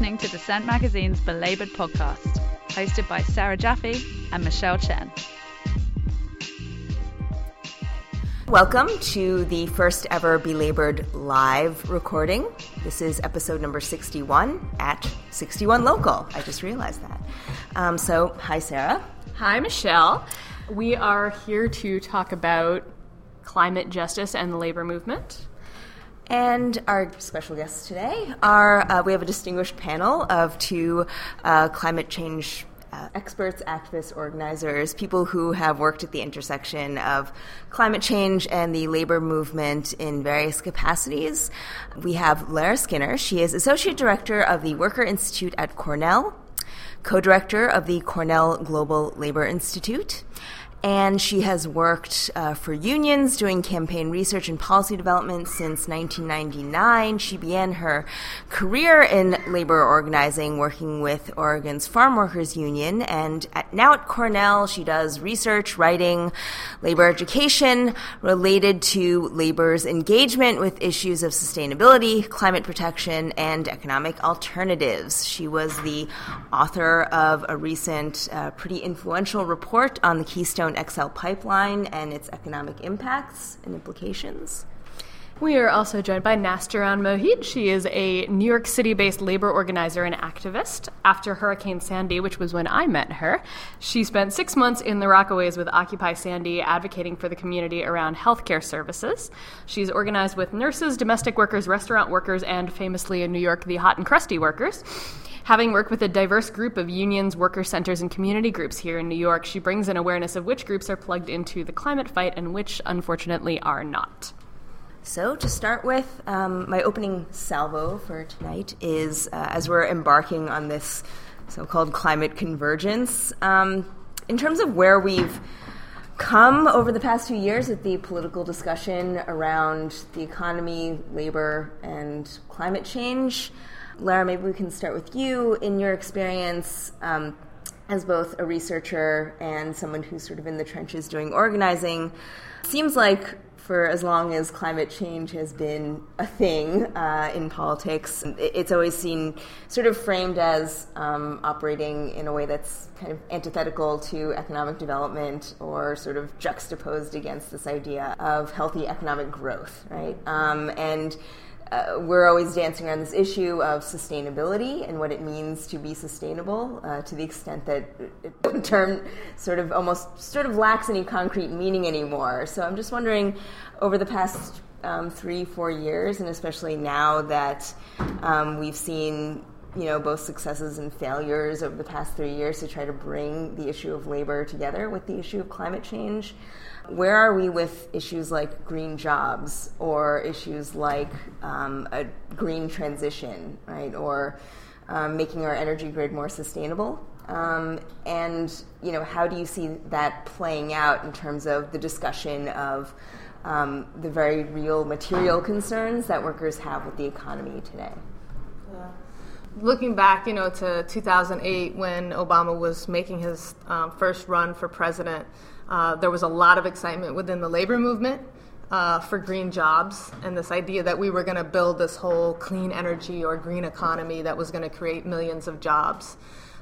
listening to Dissent Magazine's Belabored podcast, hosted by Sarah Jaffe and Michelle Chen. Welcome to the first ever Belabored live recording. This is episode number 61 at 61 Local. I just realized that. Um, so, hi, Sarah. Hi, Michelle. We are here to talk about climate justice and the labor movement. And our special guests today are uh, we have a distinguished panel of two uh, climate change uh, experts, activists, organizers, people who have worked at the intersection of climate change and the labor movement in various capacities. We have Lara Skinner. She is Associate Director of the Worker Institute at Cornell, co director of the Cornell Global Labor Institute and she has worked uh, for unions doing campaign research and policy development since 1999. She began her career in labor organizing, working with Oregon's Farm Workers Union, and at, now at Cornell, she does research, writing, labor education related to labor's engagement with issues of sustainability, climate protection, and economic alternatives. She was the author of a recent, uh, pretty influential report on the Keystone Keystone XL pipeline and its economic impacts and implications. We are also joined by Nastaran Mohit. She is a New York City based labor organizer and activist. After Hurricane Sandy, which was when I met her, she spent six months in the Rockaways with Occupy Sandy, advocating for the community around healthcare services. She's organized with nurses, domestic workers, restaurant workers, and famously in New York, the hot and crusty workers. Having worked with a diverse group of unions, worker centers, and community groups here in New York, she brings an awareness of which groups are plugged into the climate fight and which, unfortunately, are not. So, to start with, um, my opening salvo for tonight is uh, as we're embarking on this so called climate convergence, um, in terms of where we've come over the past few years with the political discussion around the economy, labor, and climate change. Lara, maybe we can start with you. In your experience um, as both a researcher and someone who's sort of in the trenches doing organizing, seems like for as long as climate change has been a thing uh, in politics, it's always seen sort of framed as um, operating in a way that's kind of antithetical to economic development or sort of juxtaposed against this idea of healthy economic growth, right? Um, and uh, we're always dancing around this issue of sustainability and what it means to be sustainable uh, to the extent that the term sort of almost sort of lacks any concrete meaning anymore. So I'm just wondering over the past um, three, four years, and especially now that um, we've seen you know both successes and failures over the past three years to try to bring the issue of labor together with the issue of climate change where are we with issues like green jobs or issues like um, a green transition, right? Or um, making our energy grid more sustainable? Um, and you know, how do you see that playing out in terms of the discussion of um, the very real material concerns that workers have with the economy today? Looking back, you know, to 2008 when Obama was making his um, first run for president, uh, there was a lot of excitement within the labor movement uh, for green jobs and this idea that we were going to build this whole clean energy or green economy that was going to create millions of jobs.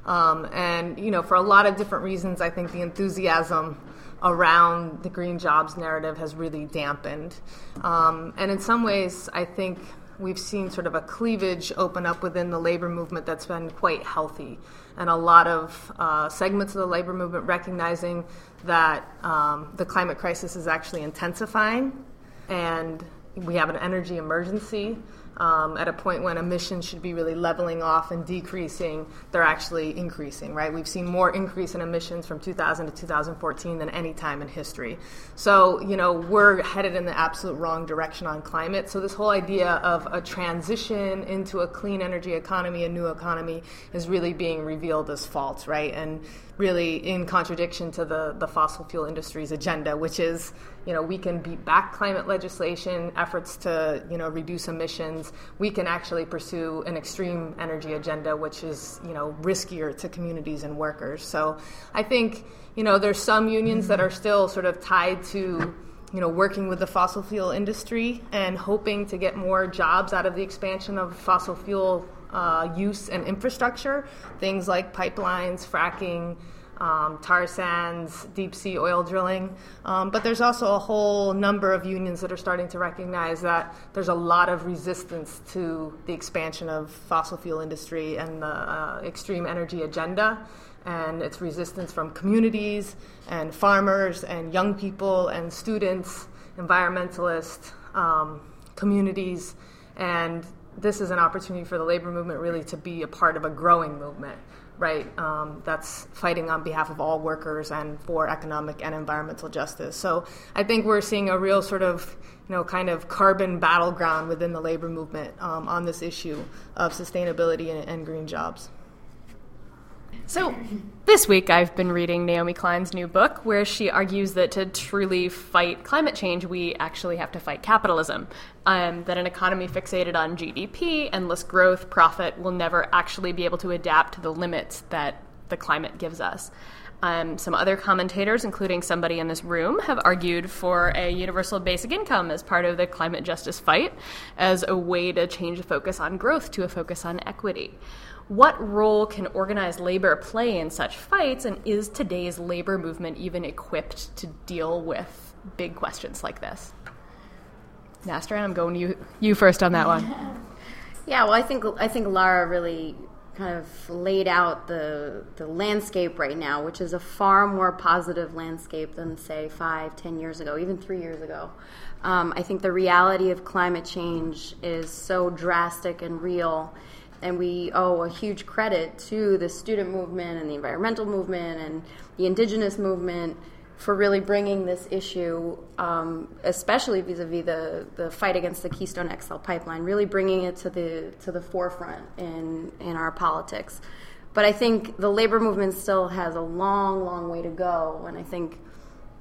Um, and, you know, for a lot of different reasons, I think the enthusiasm around the green jobs narrative has really dampened. Um, and in some ways, I think we've seen sort of a cleavage open up within the labor movement that's been quite healthy. And a lot of uh, segments of the labor movement recognizing that um, the climate crisis is actually intensifying and we have an energy emergency um, at a point when emissions should be really leveling off and decreasing, they're actually increasing, right? We've seen more increase in emissions from 2000 to 2014 than any time in history. So, you know, we're headed in the absolute wrong direction on climate. So, this whole idea of a transition into a clean energy economy, a new economy, is really being revealed as false, right? And really in contradiction to the, the fossil fuel industry's agenda, which is, you know, we can beat back climate legislation, efforts to, you know, reduce emissions. We can actually pursue an extreme energy agenda, which is, you know, riskier to communities and workers. So I think, you know, there's some unions that are still sort of tied to, you know, working with the fossil fuel industry and hoping to get more jobs out of the expansion of fossil fuel uh, use and infrastructure, things like pipelines, fracking, um, tar sands, deep sea oil drilling. Um, but there's also a whole number of unions that are starting to recognize that there's a lot of resistance to the expansion of fossil fuel industry and the uh, extreme energy agenda. And it's resistance from communities and farmers and young people and students, environmentalists, um, communities. And this is an opportunity for the labor movement really to be a part of a growing movement right? Um, that's fighting on behalf of all workers and for economic and environmental justice. So I think we're seeing a real sort of, you know, kind of carbon battleground within the labor movement um, on this issue of sustainability and, and green jobs. So, this week I've been reading Naomi Klein's new book, where she argues that to truly fight climate change, we actually have to fight capitalism. Um, that an economy fixated on GDP, endless growth, profit will never actually be able to adapt to the limits that the climate gives us. Um, some other commentators, including somebody in this room, have argued for a universal basic income as part of the climate justice fight, as a way to change the focus on growth to a focus on equity. What role can organized labor play in such fights, and is today's labor movement even equipped to deal with big questions like this? Nastaran, I'm going you you first on that one. Yeah, well, I think I think Lara really kind of laid out the the landscape right now, which is a far more positive landscape than say five, ten years ago, even three years ago. Um, I think the reality of climate change is so drastic and real and we owe a huge credit to the student movement and the environmental movement and the indigenous movement for really bringing this issue, um, especially vis-a-vis the, the fight against the Keystone XL pipeline, really bringing it to the to the forefront in in our politics. But I think the labor movement still has a long, long way to go, and I think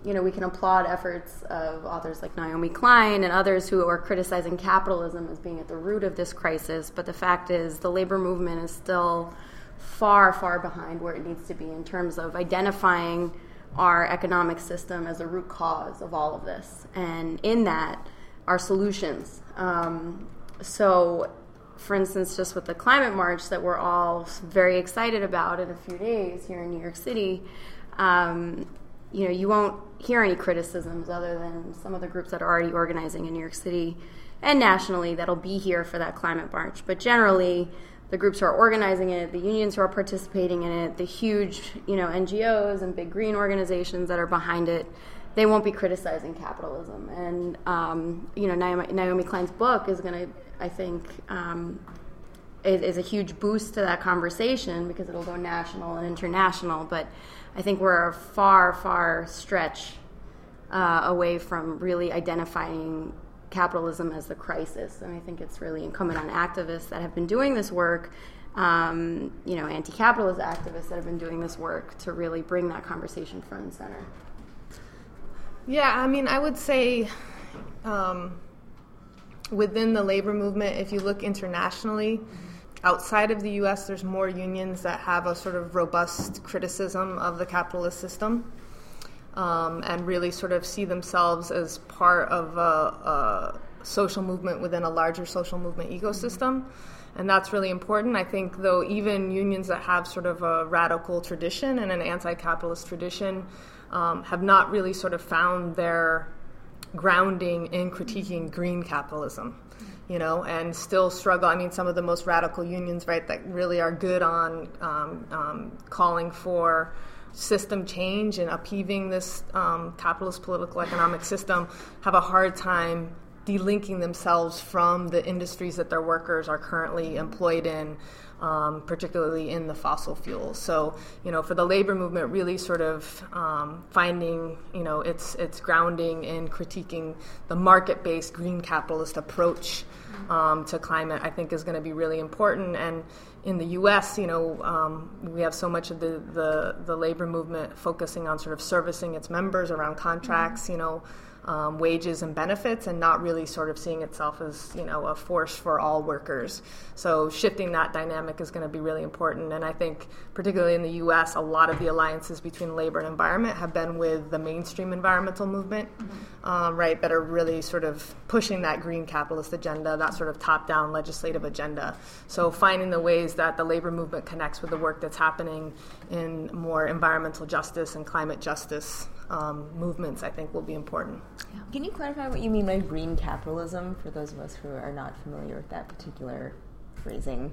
you know, we can applaud efforts of authors like Naomi Klein and others who are criticizing capitalism as being at the root of this crisis. But the fact is, the labor movement is still far, far behind where it needs to be in terms of identifying our economic system as a root cause of all of this. And in that, our solutions. Um, so, for instance, just with the climate march that we're all very excited about in a few days here in New York City, um, you know, you won't hear any criticisms other than some of the groups that are already organizing in New York City and nationally that'll be here for that climate march. But generally, the groups who are organizing it, the unions who are participating in it, the huge, you know, NGOs and big green organizations that are behind it, they won't be criticizing capitalism. And um, you know, Naomi, Naomi, Klein's book is going to, I think, um, is, is, a huge boost to that conversation because it'll go national and international. But I think we're a far, far stretch uh, away from really identifying capitalism as the crisis. And I think it's really incumbent on activists that have been doing this work, um, you know, anti capitalist activists that have been doing this work to really bring that conversation front and center. Yeah, I mean, I would say um, within the labor movement, if you look internationally, mm-hmm outside of the US, there's more unions that have a sort of robust criticism of the capitalist system um, and really sort of see themselves as part of a, a, social movement within a larger social movement ecosystem. And that's really important. I think, though, even unions that have sort of a radical tradition and an anti capitalist tradition um, have not really sort of found their grounding in critiquing green capitalism you know, and still struggle. I mean, some of the most radical unions, right, that really are good on um, um, calling for system change and upheaving this um, capitalist political economic system, have a hard time delinking themselves from the industries that their workers are currently employed in um, particularly in the fossil fuels. So, you know, for the labor movement, really sort of um, finding, you know, its its grounding in critiquing the market-based green capitalist approach um, to climate, I think is going to be really important. And in the U.S., you know, um, we have so much of the, the, the labor movement focusing on sort of servicing its members around contracts, you know um, wages and benefits and not really sort of seeing itself as you know a force for all workers. So shifting that dynamic is going to be really important. And i think particularly in the us a lot of the alliances between labor and environment have been with the mainstream environmental movement mm-hmm. um, right, that are really sort of pushing that green capitalist agenda, that sort of top down legislative agenda. So, finding the ways that the labor movement connects with the work that's happening in more environmental justice and climate justice um, movements, I think, will be important. Yeah. Can you clarify what you mean by green capitalism for those of us who are not familiar with that particular phrasing?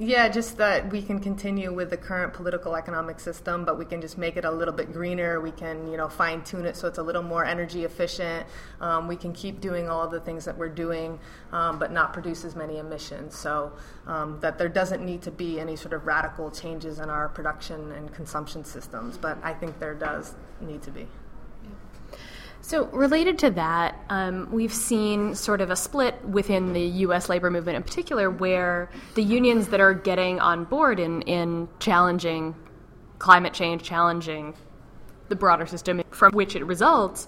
Yeah, just that we can continue with the current political economic system, but we can just make it a little bit greener. We can, you know, fine tune it so it's a little more energy efficient. Um, we can keep doing all of the things that we're doing, um, but not produce as many emissions. So um, that there doesn't need to be any sort of radical changes in our production and consumption systems, but I think there does need to be. So, related to that, um, we've seen sort of a split within the U.S. labor movement in particular, where the unions that are getting on board in, in challenging climate change, challenging the broader system from which it results,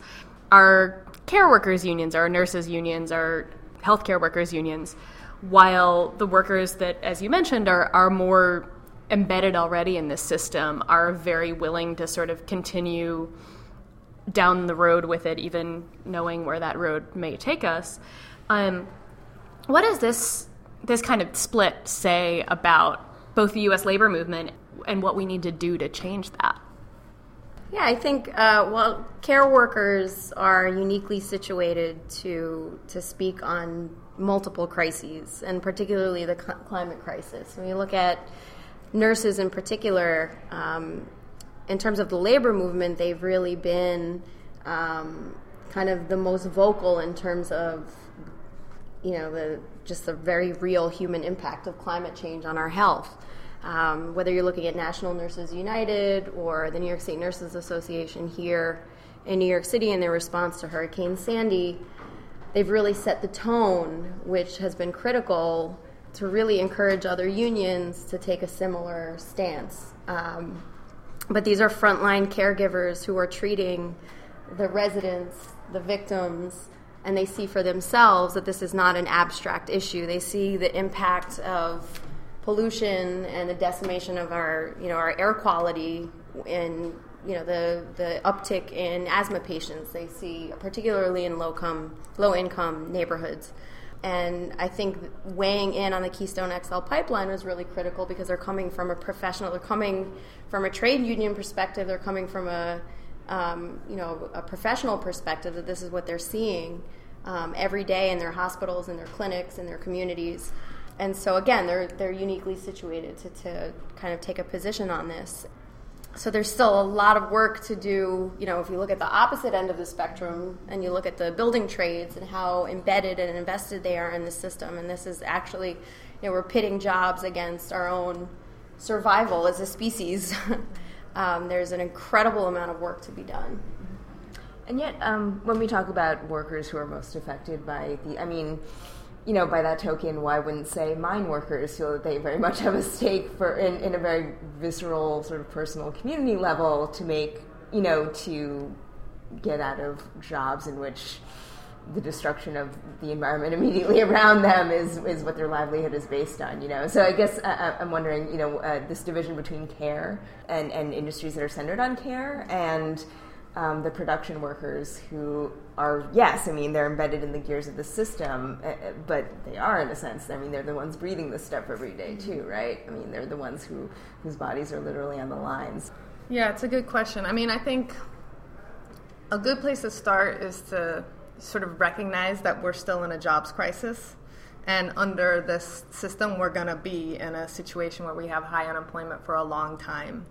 are care workers' unions, are nurses' unions, are healthcare workers' unions, while the workers that, as you mentioned, are, are more embedded already in this system are very willing to sort of continue down the road with it, even knowing where that road may take us. Um, what does this this kind of split say about both the U.S. labor movement and what we need to do to change that? Yeah, I think uh, well, care workers are uniquely situated to to speak on multiple crises, and particularly the cl- climate crisis. When you look at nurses in particular, um, in terms of the labor movement, they've really been um, kind of the most vocal in terms of you know the just the very real human impact of climate change on our health. Um, whether you're looking at National Nurses United or the New York State Nurses Association here in New York City in their response to Hurricane Sandy, they've really set the tone, which has been critical to really encourage other unions to take a similar stance. Um, but these are frontline caregivers who are treating the residents, the victims, and they see for themselves that this is not an abstract issue. They see the impact of pollution and the decimation of our, you know, our air quality in you know the the uptick in asthma patients they see particularly in low come low income neighborhoods and I think weighing in on the Keystone XL pipeline was really critical because they're coming from a professional, they're coming from a trade union perspective, they're coming from a um, you know a professional perspective that this is what they're seeing um, every day in their hospitals, in their clinics, in their communities. And so again, they're they're uniquely situated to, to kind of take a position on this so there's still a lot of work to do. You know, if you look at the opposite end of the spectrum and you look at the building trades and how embedded and invested they are in the system, and this is actually, you know, we're pitting jobs against our own survival as a species. um, there's an incredible amount of work to be done. And yet, um, when we talk about workers who are most affected by the, I mean, you know, by that token, why wouldn't say mine workers feel that they very much have a stake for in, in a very visceral, sort of personal community level to make, you know, to get out of jobs in which the destruction of the environment immediately around them is, is what their livelihood is based on, you know. So I guess uh, I'm wondering, you know, uh, this division between care and, and industries that are centered on care and um, the production workers who are, yes, I mean, they're embedded in the gears of the system, uh, but they are, in a sense, I mean, they're the ones breathing this stuff every day, too, right? I mean, they're the ones who, whose bodies are literally on the lines. Yeah, it's a good question. I mean, I think a good place to start is to sort of recognize that we're still in a jobs crisis. And under this system, we're going to be in a situation where we have high unemployment for a long time.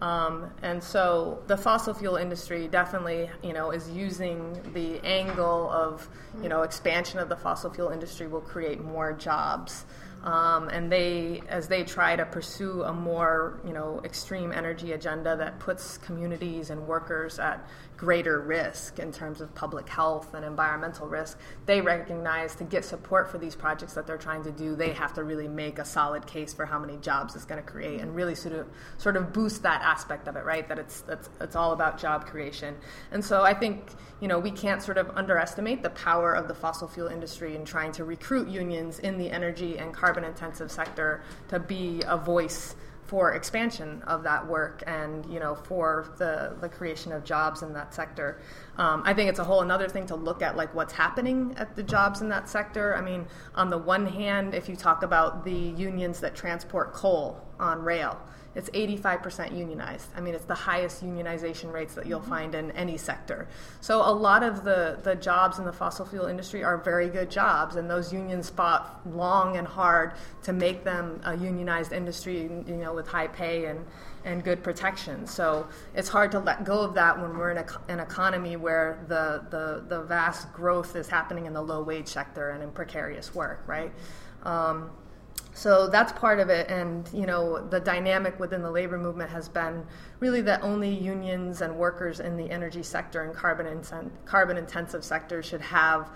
Um, and so the fossil fuel industry definitely, you know, is using the angle of, you know, expansion of the fossil fuel industry will create more jobs. Um, and they, as they try to pursue a more, you know, extreme energy agenda that puts communities and workers at greater risk in terms of public health and environmental risk, they recognize to get support for these projects that they're trying to do, they have to really make a solid case for how many jobs it's going to create and really sort of sort of boost that aspect of it, right? That it's that's it's all about job creation. And so I think you know we can't sort of underestimate the power of the fossil fuel industry in trying to recruit unions in the energy and carbon intensive sector to be a voice for expansion of that work and you know for the, the creation of jobs in that sector. Um, I think it's a whole another thing to look at like what's happening at the jobs in that sector. I mean, on the one hand, if you talk about the unions that transport coal on rail, it's 85% unionized. I mean, it's the highest unionization rates that you'll find in any sector. So a lot of the, the jobs in the fossil fuel industry are very good jobs, and those unions fought long and hard to make them a unionized industry, you know, with high pay and, and good protection. So it's hard to let go of that when we're in a, an economy where the, the, the vast growth is happening in the low wage sector and in precarious work, right? Um, so that's part of it, and you know the dynamic within the labor movement has been really that only unions and workers in the energy sector and carbon carbon intensive sectors should have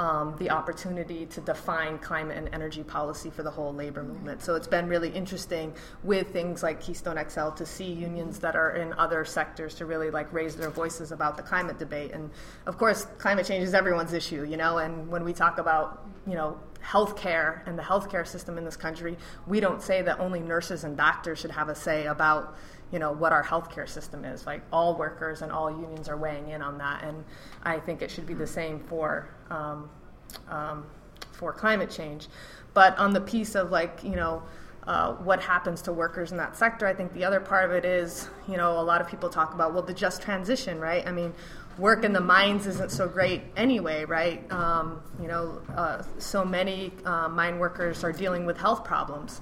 um, the opportunity to define climate and energy policy for the whole labor movement. So it's been really interesting with things like Keystone XL to see unions that are in other sectors to really like raise their voices about the climate debate. And of course, climate change is everyone's issue, you know. And when we talk about you know healthcare and the healthcare system in this country, we don't say that only nurses and doctors should have a say about you know what our healthcare system is. Like all workers and all unions are weighing in on that, and I think it should be the same for um, um, for climate change. But on the piece of like you know. Uh, what happens to workers in that sector? I think the other part of it is, you know, a lot of people talk about well the just transition, right? I mean, work in the mines isn't so great anyway, right? Um, you know, uh, so many uh, mine workers are dealing with health problems.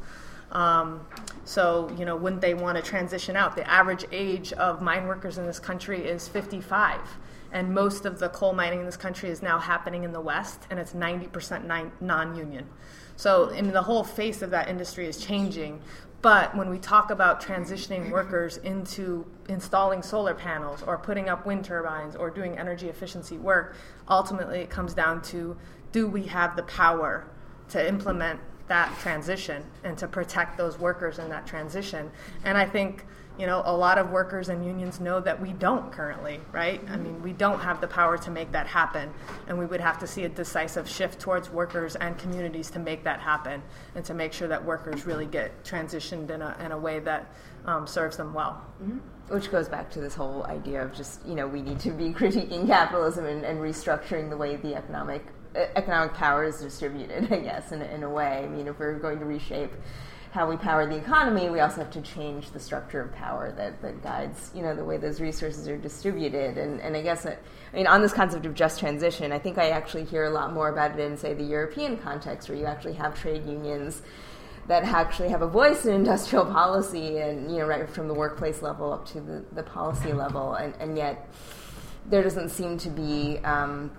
Um, so, you know, wouldn't they want to transition out? The average age of mine workers in this country is 55. And most of the coal mining in this country is now happening in the West, and it's 90% non union. So, the whole face of that industry is changing. But when we talk about transitioning workers into installing solar panels or putting up wind turbines or doing energy efficiency work, ultimately it comes down to do we have the power to implement that transition and to protect those workers in that transition. And I think you know a lot of workers and unions know that we don't currently right i mean we don't have the power to make that happen and we would have to see a decisive shift towards workers and communities to make that happen and to make sure that workers really get transitioned in a, in a way that um, serves them well mm-hmm. which goes back to this whole idea of just you know we need to be critiquing capitalism and, and restructuring the way the economic economic power is distributed, I guess, in, in a way. I mean, if we're going to reshape how we power the economy, we also have to change the structure of power that, that guides, you know, the way those resources are distributed. And, and I guess, I mean, on this concept of just transition, I think I actually hear a lot more about it in, say, the European context, where you actually have trade unions that actually have a voice in industrial policy and, you know, right from the workplace level up to the, the policy level. And, and yet there doesn't seem to be... Um,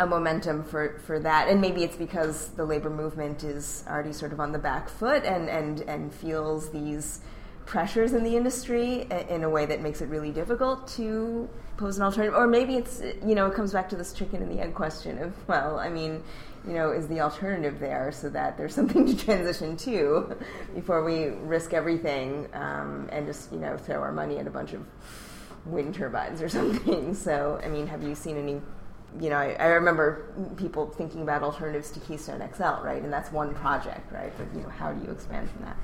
a momentum for, for that. And maybe it's because the labor movement is already sort of on the back foot and, and, and feels these pressures in the industry in a way that makes it really difficult to pose an alternative. Or maybe it's, you know, it comes back to this chicken and the egg question of, well, I mean, you know, is the alternative there so that there's something to transition to before we risk everything um, and just, you know, throw our money at a bunch of wind turbines or something. So, I mean, have you seen any you know, I, I, remember people thinking about alternatives to Keystone XL, right? And that's one project, right? But you know, how do you expand from that?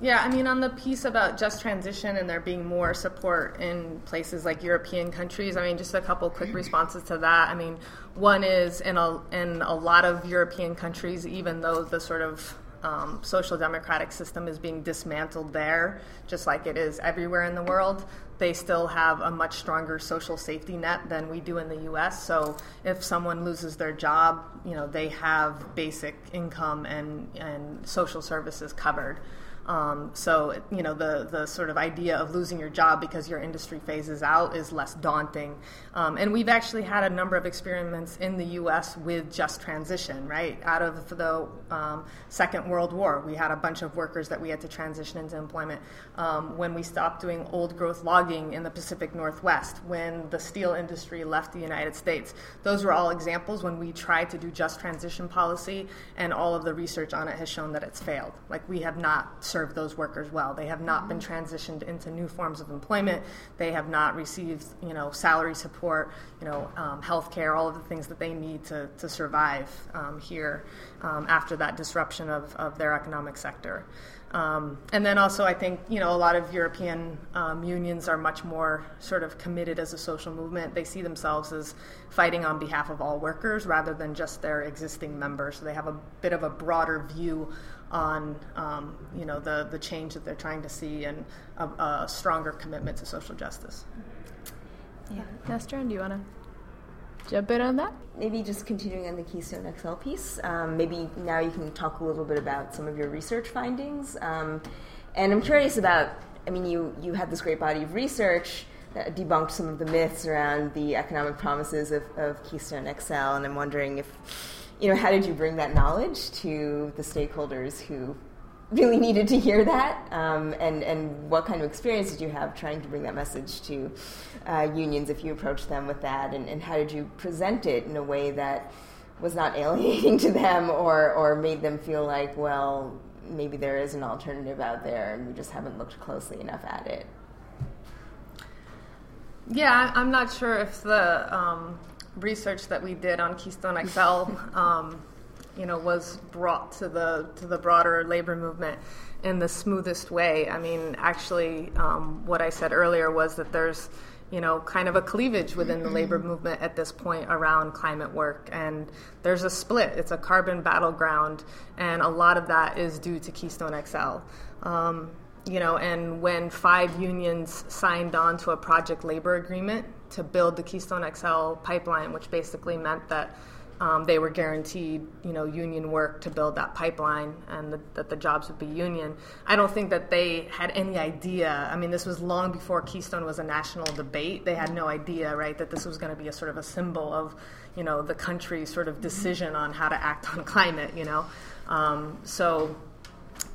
Yeah, I mean, on the piece about just transition and there being more support in places like European countries, I mean, just a couple quick mm-hmm. responses to that. I mean, one is in a in a lot of European countries, even though the sort of um, social democratic system is being dismantled there, just like it is everywhere in the world they still have a much stronger social safety net than we do in the US. So if someone loses their job, you know, they have basic income and, and social services covered. Um, so you know the the sort of idea of losing your job because your industry phases out is less daunting. Um, and we've actually had a number of experiments in the U.S. with just transition. Right out of the um, Second World War, we had a bunch of workers that we had to transition into employment. Um, when we stopped doing old growth logging in the Pacific Northwest, when the steel industry left the United States, those were all examples when we tried to do just transition policy, and all of the research on it has shown that it's failed. Like we have not served those workers well. They have not been transitioned into new forms of employment. They have not received, you know, salary support, you know, um, health care, all of the things that they need to, to survive um, here um, after that disruption of, of their economic sector. Um, and then also, I think you know a lot of European um, unions are much more sort of committed as a social movement. They see themselves as fighting on behalf of all workers rather than just their existing members. So they have a bit of a broader view on um, you know the the change that they're trying to see and a, a stronger commitment to social justice. Yeah, Nestor, do you want to? jump in on that? Maybe just continuing on the Keystone XL piece. Um, maybe now you can talk a little bit about some of your research findings. Um, and I'm curious about. I mean, you you had this great body of research that debunked some of the myths around the economic promises of, of Keystone XL, and I'm wondering if you know how did you bring that knowledge to the stakeholders who really needed to hear that, um, and and what kind of experience did you have trying to bring that message to uh, unions if you approached them with that, and, and how did you present it in a way that was not alienating to them or or made them feel like well maybe there is an alternative out there and we just haven't looked closely enough at it. Yeah, I'm not sure if the um, research that we did on Keystone XL um, you know, was brought to the to the broader labor movement in the smoothest way. I mean, actually, um, what I said earlier was that there's you know, kind of a cleavage within the labor movement at this point around climate work. And there's a split. It's a carbon battleground, and a lot of that is due to Keystone XL. Um, you know, and when five unions signed on to a project labor agreement to build the Keystone XL pipeline, which basically meant that um, they were guaranteed, you know, union work to build that pipeline, and the, that the jobs would be union. I don't think that they had any idea. I mean, this was long before Keystone was a national debate. They had no idea, right, that this was going to be a sort of a symbol of, you know, the country's sort of decision on how to act on climate. You know, um, so,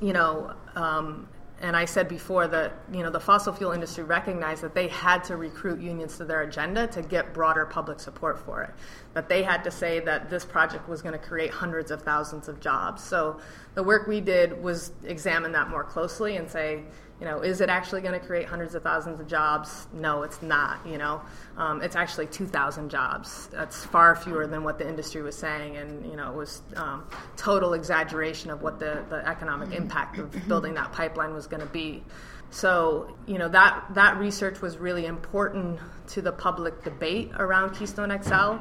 you know. Um, and I said before that you know the fossil fuel industry recognized that they had to recruit unions to their agenda to get broader public support for it. That they had to say that this project was going to create hundreds of thousands of jobs. So the work we did was examine that more closely and say, you know, is it actually going to create hundreds of thousands of jobs? No, it's not. You know, um, it's actually 2,000 jobs. That's far fewer than what the industry was saying, and you know, it was um, total exaggeration of what the, the economic impact of building that pipeline was going to be. So, you know, that that research was really important to the public debate around Keystone XL.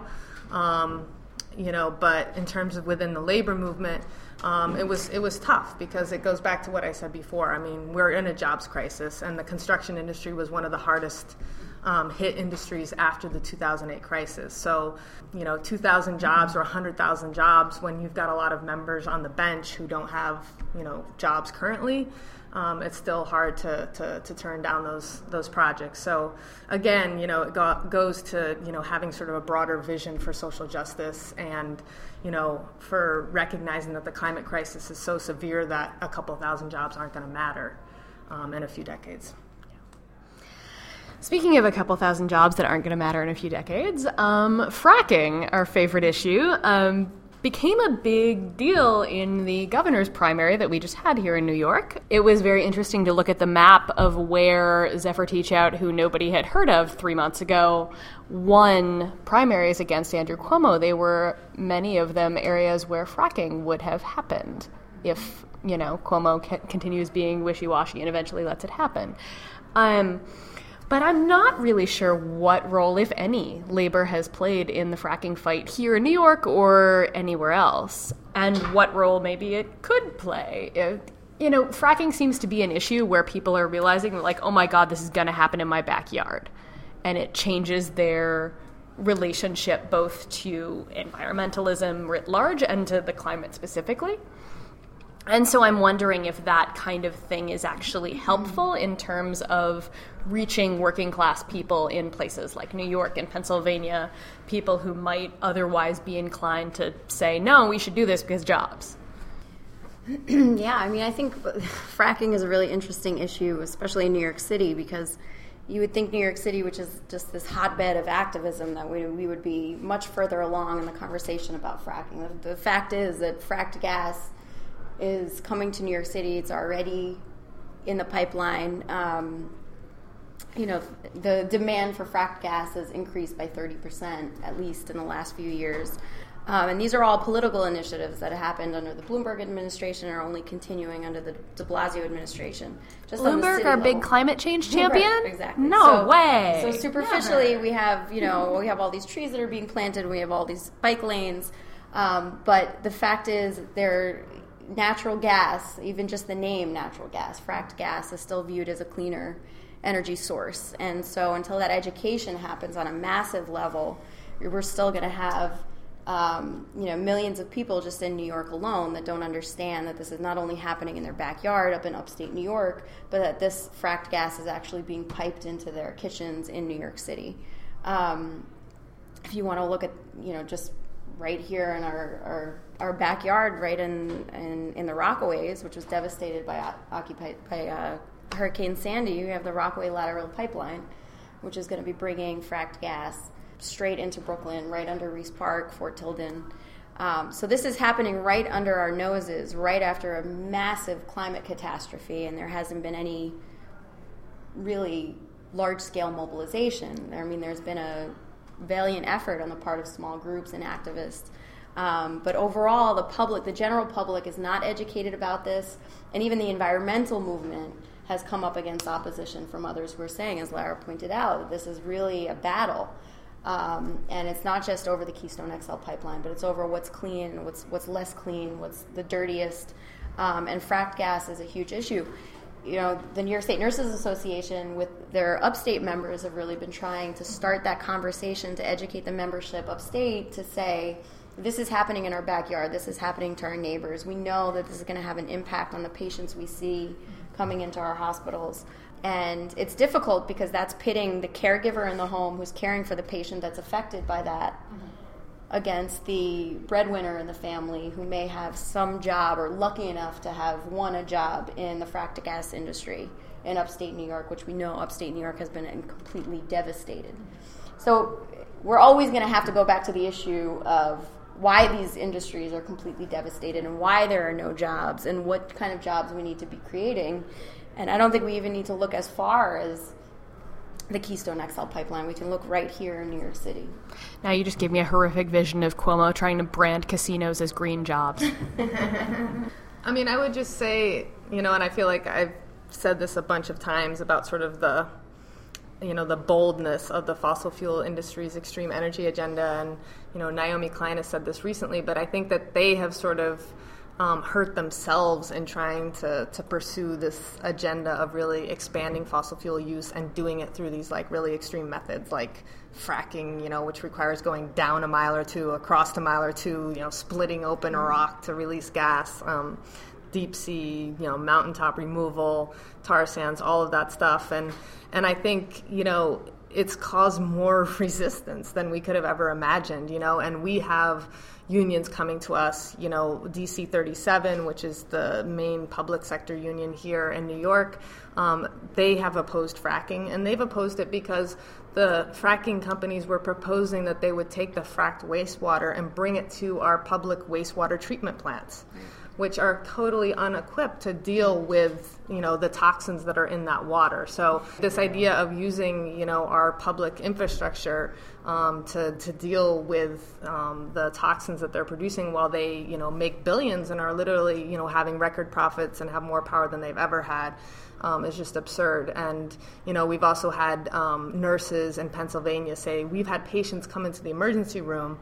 Um, you know, but in terms of within the labor movement um, it was it was tough because it goes back to what I said before. I mean, we're in a jobs crisis, and the construction industry was one of the hardest um, hit industries after the 2008 crisis. So, you know, 2,000 jobs or 100,000 jobs when you've got a lot of members on the bench who don't have you know jobs currently um, it's still hard to, to, to, turn down those those projects. So again, you know, it go, goes to you know having sort of a broader vision for social justice and you know for recognizing that the climate crisis is so severe that a couple thousand jobs aren't going to matter um, in a few decades. Speaking of a couple thousand jobs that aren't going to matter in a few decades, um, fracking, our favorite issue. Um, became a big deal in the governor's primary that we just had here in New York. It was very interesting to look at the map of where Zephyr Teachout, who nobody had heard of three months ago, won primaries against Andrew Cuomo. They were many of them areas where fracking would have happened if you know Cuomo continues being wishy-washy and eventually lets it happen. Um, but I'm not really sure what role, if any, labor has played in the fracking fight here in New York or anywhere else, and what role maybe it could play. If, you know, fracking seems to be an issue where people are realizing, like, oh my God, this is going to happen in my backyard. And it changes their relationship both to environmentalism writ large and to the climate specifically. And so I'm wondering if that kind of thing is actually helpful in terms of reaching working class people in places like New York and Pennsylvania, people who might otherwise be inclined to say, no, we should do this because jobs. yeah, I mean, I think fracking is a really interesting issue, especially in New York City, because you would think New York City, which is just this hotbed of activism, that we, we would be much further along in the conversation about fracking. The, the fact is that fracked gas is coming to New York City. It's already in the pipeline. Um, you know, the demand for fracked gas has increased by 30% at least in the last few years. Um, and these are all political initiatives that happened under the Bloomberg administration and are only continuing under the de Blasio administration. Just Bloomberg, our level. big climate change champion? Right, exactly. No so, way. So superficially, Never. we have, you know, we have all these trees that are being planted, we have all these bike lanes. Um, but the fact is, they're natural gas, even just the name natural gas, fracked gas, is still viewed as a cleaner energy source. And so until that education happens on a massive level, we're still going to have um, you know, millions of people just in New York alone that don't understand that this is not only happening in their backyard up in upstate New York, but that this fracked gas is actually being piped into their kitchens in New York City. Um, if you want to look at, you know, just right here in our, our, our backyard, right in, in, in the Rockaways, which was devastated by, occupied, by uh, Hurricane Sandy, you have the Rockaway Lateral Pipeline, which is going to be bringing fracked gas straight into Brooklyn, right under Riis Park, Fort Tilden. Um, so this is happening right under our noses, right after a massive climate catastrophe, and there hasn't been any really large scale mobilization. I mean, there's been a valiant effort on the part of small groups and activists. Um, but overall, the public, the general public, is not educated about this, and even the environmental movement has come up against opposition from others who are saying, as Lara pointed out, this is really a battle. Um, and it's not just over the Keystone XL pipeline, but it's over what's clean, what's what's less clean, what's the dirtiest. Um, and fracked gas is a huge issue. You know, the New York State Nurses Association, with their upstate members, have really been trying to start that conversation to educate the membership upstate to say, this is happening in our backyard. This is happening to our neighbors. We know that this is going to have an impact on the patients we see coming into our hospitals. And it's difficult because that's pitting the caregiver in the home who's caring for the patient that's affected by that mm-hmm. against the breadwinner in the family who may have some job or lucky enough to have won a job in the fracked gas industry in upstate New York, which we know upstate New York has been completely devastated. So we're always going to have to go back to the issue of why these industries are completely devastated and why there are no jobs and what kind of jobs we need to be creating and I don't think we even need to look as far as the Keystone XL pipeline. We can look right here in New York City. Now you just gave me a horrific vision of Cuomo trying to brand casinos as green jobs. I mean, I would just say, you know, and I feel like I've said this a bunch of times about sort of the you know the boldness of the fossil fuel industry's extreme energy agenda. And you know Naomi Klein has said this recently but I think that they have sort of um, hurt themselves in trying to, to pursue this agenda of really expanding fossil fuel use and doing it through these like really extreme methods like fracking, you know, which requires going down a mile or two, across a mile or two, you know, splitting open a rock to release gas, um, deep sea, you know, mountaintop removal, tar sands, all of that stuff. And and I think, you know, it's caused more resistance than we could have ever imagined, you know, and we have unions coming to us, you know, DC 37, which is the main public sector union here in New York, um, they have opposed fracking, and they've opposed it because the fracking companies were proposing that they would take the fracked wastewater and bring it to our public wastewater treatment plants. Which are totally unequipped to deal with you know the toxins that are in that water. So this idea of using you know our public infrastructure um, to to deal with um, the toxins that they're producing while they you know make billions and are literally you know having record profits and have more power than they've ever had. Um, is just absurd. And you know, we've also had um, nurses in Pennsylvania say we've had patients come into the emergency room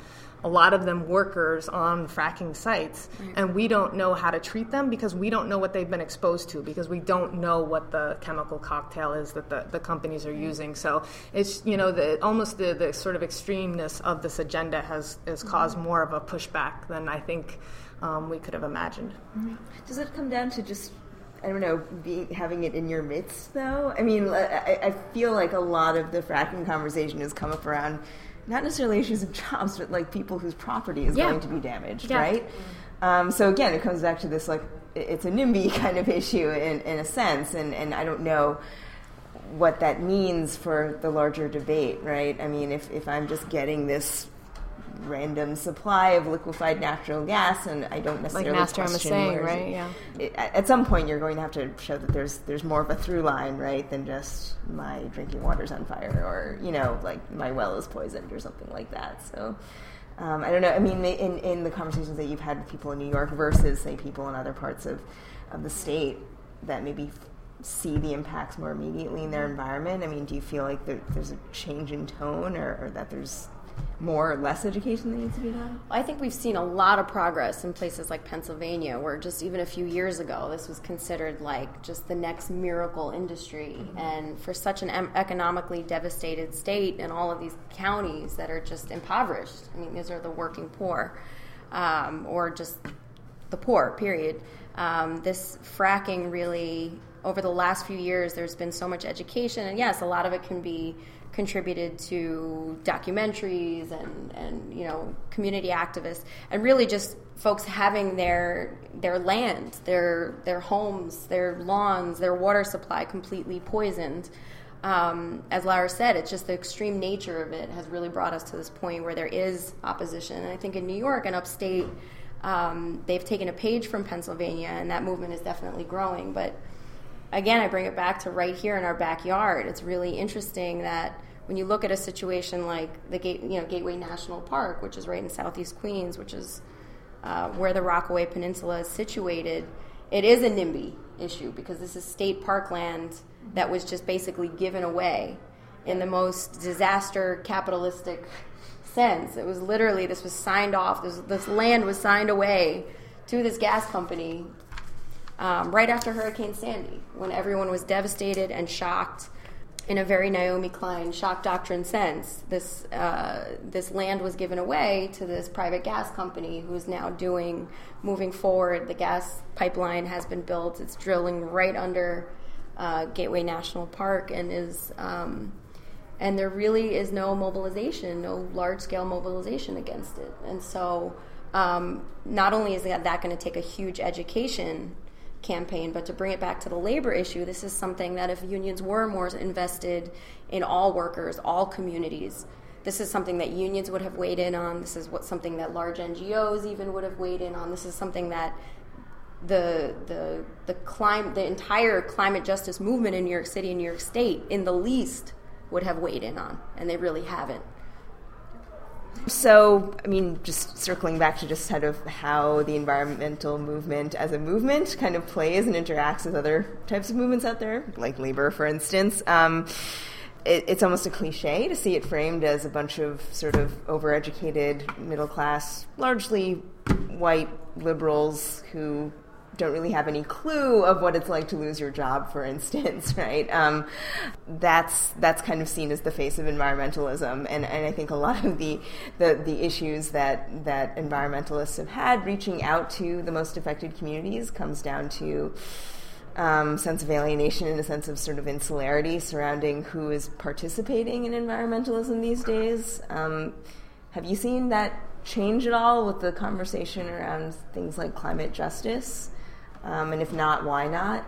a lot of them workers on fracking sites, right. and we don't know how to treat them because we don't know what they've been exposed to because we don't know what the chemical cocktail is that the, the companies are using. So it's you know the almost the, the sort of extremeness of this agenda has has mm-hmm. caused more of a pushback than I think um, we could have imagined. Mm-hmm. Does it come down to just I don't know, being, having it in your midst, though. I mean, I, I, feel like a lot of the fracking conversation has come up around not necessarily issues of jobs, but like people whose property is yeah. going to be damaged, yeah. right? Um, so again, it comes back to this like it's a NIMBY kind of issue in, in a sense, and, and I don't know what that means for the larger debate, right? I mean, if, if I'm just getting this random supply of liquefied natural gas, and I don't necessarily Like Nastaran was question saying, right? Yeah. it- at some point you're going to have to show that there's there's more of a through line, right, than just my drinking water's on fire or you know like my well is poisoned or something like that. So. Um, I don't know. I mean, in, in the conversations that you've had with people in New York versus, say, people in other parts of, of the state that maybe f- see the impacts more immediately in their environment, I mean, do you feel like there, there's a change in tone or, or that there's more or less education that needs to be done? I think we've seen a lot of progress in places like Pennsylvania, where just even a few years ago, this was considered like just the next miracle industry. And for such an em- economically devastated state and all of these counties that are just impoverished, I mean, these are the working poor, um, or just the poor, period. Um, this fracking really, over the last few years, there's been so much education, and yes, a lot of it can be contributed to documentaries and, and you know community activists, and really just folks having their their land, their their homes, their lawns, their water supply completely poisoned. Um, as Lara said, it's just the extreme nature of it has really brought us to this point where there is opposition. And I think in New York and upstate, um, they've taken a page from Pennsylvania, and that movement is definitely growing. But again, I bring it back to right here in our backyard. It's really interesting that when you look at a situation like the Gate, you know, Gateway National Park, which is right in Southeast Queens, which is uh, where the Rockaway Peninsula is situated, it is a NIMBY issue because this is state parkland that was just basically given away in the most disaster capitalistic sense. It was literally this was signed off. This, this land was signed away to this gas company um, right after Hurricane Sandy, when everyone was devastated and shocked. In a very Naomi Klein shock doctrine sense, this uh, this land was given away to this private gas company who is now doing moving forward. The gas pipeline has been built; it's drilling right under uh, Gateway National Park, and is um, and there really is no mobilization, no large scale mobilization against it. And so, um, not only is that, that going to take a huge education campaign, but to bring it back to the labor issue, this is something that if unions were more invested in all workers, all communities, this is something that unions would have weighed in on. This is what something that large NGOs even would have weighed in on. This is something that the the the clim- the entire climate justice movement in New York City and New York State, in the least, would have weighed in on, and they really haven't. So, I mean, just circling back to just kind of how the environmental movement as a movement kind of plays and interacts with other types of movements out there, like labor, for instance. Um, it, it's almost a cliche to see it framed as a bunch of sort of overeducated, middle class, largely white liberals who don't really have any clue of what it's like to lose your job, for instance, right? Um, that's that's kind of seen as the face of environmentalism, and, and I think a lot of the, the the issues that that environmentalists have had reaching out to the most affected communities comes down to. Um, sense of alienation and a sense of sort of insularity surrounding who is participating in environmentalism these days. Um, have you seen that change at all with the conversation around things like climate justice? Um, and if not, why not?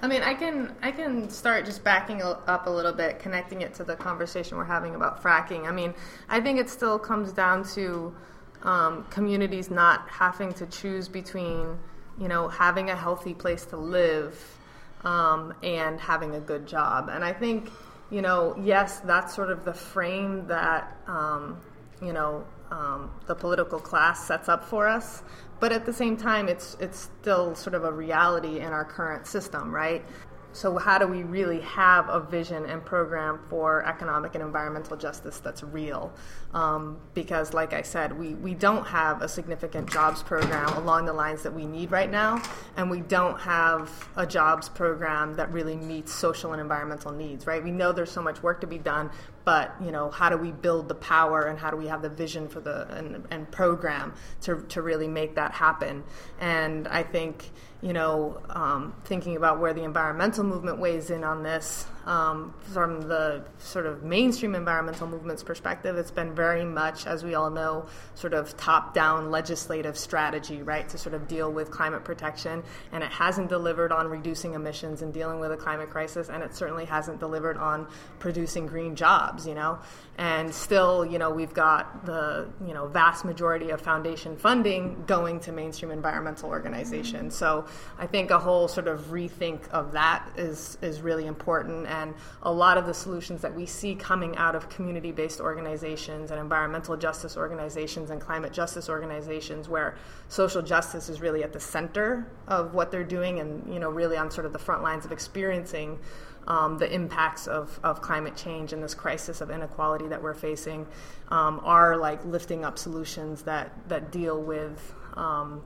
I mean, I can I can start just backing up a little bit, connecting it to the conversation we're having about fracking. I mean, I think it still comes down to um, communities not having to choose between, you know, having a healthy place to live um, and having a good job. And I think, you know, yes, that's sort of the frame that, um, you know, um, the political class sets up for us. But at the same time, it's it's still sort of a reality in our current system, right? So how do we really have a vision and program for economic and environmental justice that's real? Um, because, like I said, we, we don't have a significant jobs program along the lines that we need right now, and we don't have a jobs program that really meets social and environmental needs, right? We know there's so much work to be done, but you know, how do we build the power and how do we have the vision for the and, and program to, to really make that happen? And I think you know, um, thinking about where the environmental movement weighs in on this, um, from the sort of mainstream environmental movements perspective, it's been very much, as we all know, sort of top down legislative strategy, right, to sort of deal with climate protection. And it hasn't delivered on reducing emissions and dealing with a climate crisis, and it certainly hasn't delivered on producing green jobs, you know. And still, you know, we've got the, you know, vast majority of foundation funding going to mainstream environmental organizations. So I think a whole sort of rethink of that is, is really important. And a lot of the solutions that we see coming out of community based organizations and environmental justice organizations and climate justice organizations, where social justice is really at the center of what they're doing and, you know, really on sort of the front lines of experiencing. Um, the impacts of, of climate change and this crisis of inequality that we're facing um, are like lifting up solutions that, that deal with um,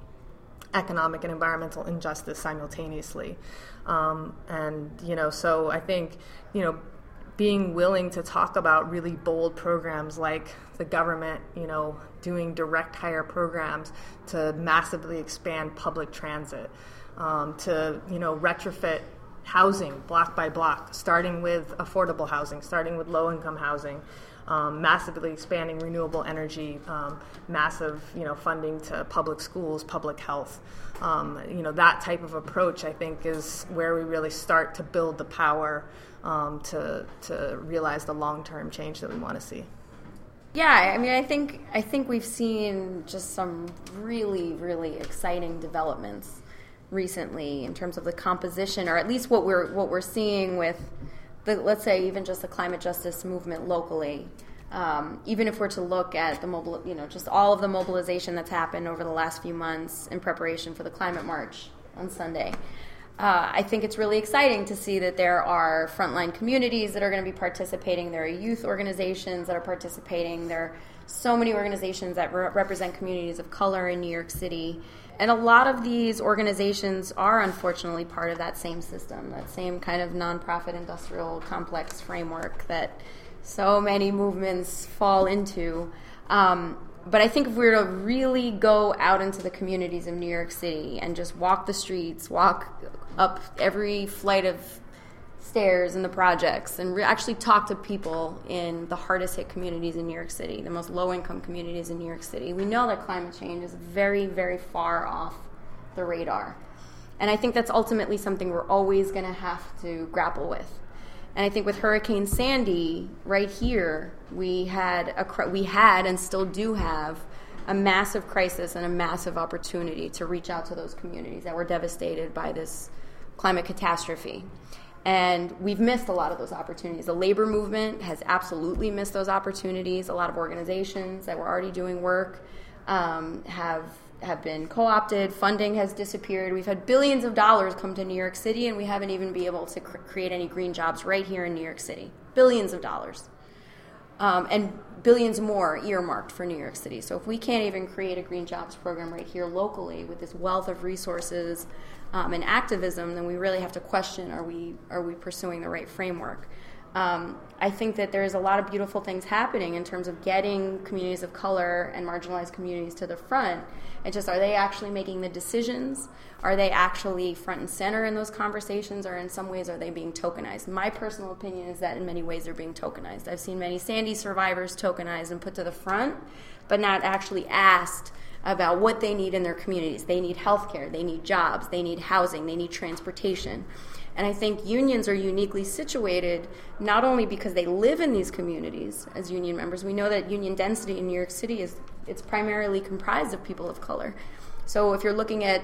economic and environmental injustice simultaneously. Um, and, you know, so I think, you know, being willing to talk about really bold programs like the government, you know, doing direct hire programs to massively expand public transit, um, to, you know, retrofit housing block by block, starting with affordable housing, starting with low income housing um, massively expanding renewable energy, um, massive you know funding to public schools, public health. Um, you know that type of approach, I think, is where we really start to build the power um, to to realize the long term change that we want to see. Yeah, I mean, I think I think we've seen just some really, really exciting developments recently in terms of the composition, or at least what we're what we're seeing with the, let's say even just the climate justice movement locally, um, even if we're to look at the mobile, you know, just all of the mobilization that's happened over the last few months in preparation for the climate march on Sunday. Uh, I think it's really exciting to see that there are frontline communities that are going to be participating. There are youth organizations that are participating. There are so many organizations that re- represent communities of color in New York City. And a lot of these organizations are unfortunately part of that same system, that same kind of nonprofit industrial complex framework that so many movements fall into. Um, but I think if we were to really go out into the communities of New York City and just walk the streets, walk up every flight of stairs in the projects and re- actually talk to people in the hardest hit communities in New York City, the most low income communities in New York City. We know that climate change is very, very far off the radar. And I think that's ultimately something we're always going to have to grapple with. And I think with Hurricane Sandy, right here, we had a we had and still do have a massive crisis and a massive opportunity to reach out to those communities that were devastated by this climate catastrophe. And we've missed a lot of those opportunities. The labor movement has absolutely missed those opportunities. A lot of organizations that were already doing work um, have have been co-opted. Funding has disappeared. We've had billions of dollars come to New York City, and we haven't even been able to cr- create any green jobs right here in New York City. Billions of dollars, um, and billions more earmarked for New York City. So if we can't even create a green jobs program right here locally with this wealth of resources um, and activism, then we really have to question: Are we are we pursuing the right framework? Um, I think that there's a lot of beautiful things happening in terms of getting communities of color and marginalized communities to the front. It's just, are they actually making the decisions? Are they actually front and center in those conversations, or in some ways are they being tokenized? My personal opinion is that in many ways they're being tokenized. I've seen many Sandy survivors tokenized and put to the front, but not actually asked about what they need in their communities. They need health care, they need jobs, they need housing, they need transportation. And I think unions are uniquely situated not only because they live in these communities as union members. We know that union density in New York City is it's primarily comprised of people of color. So if you're looking at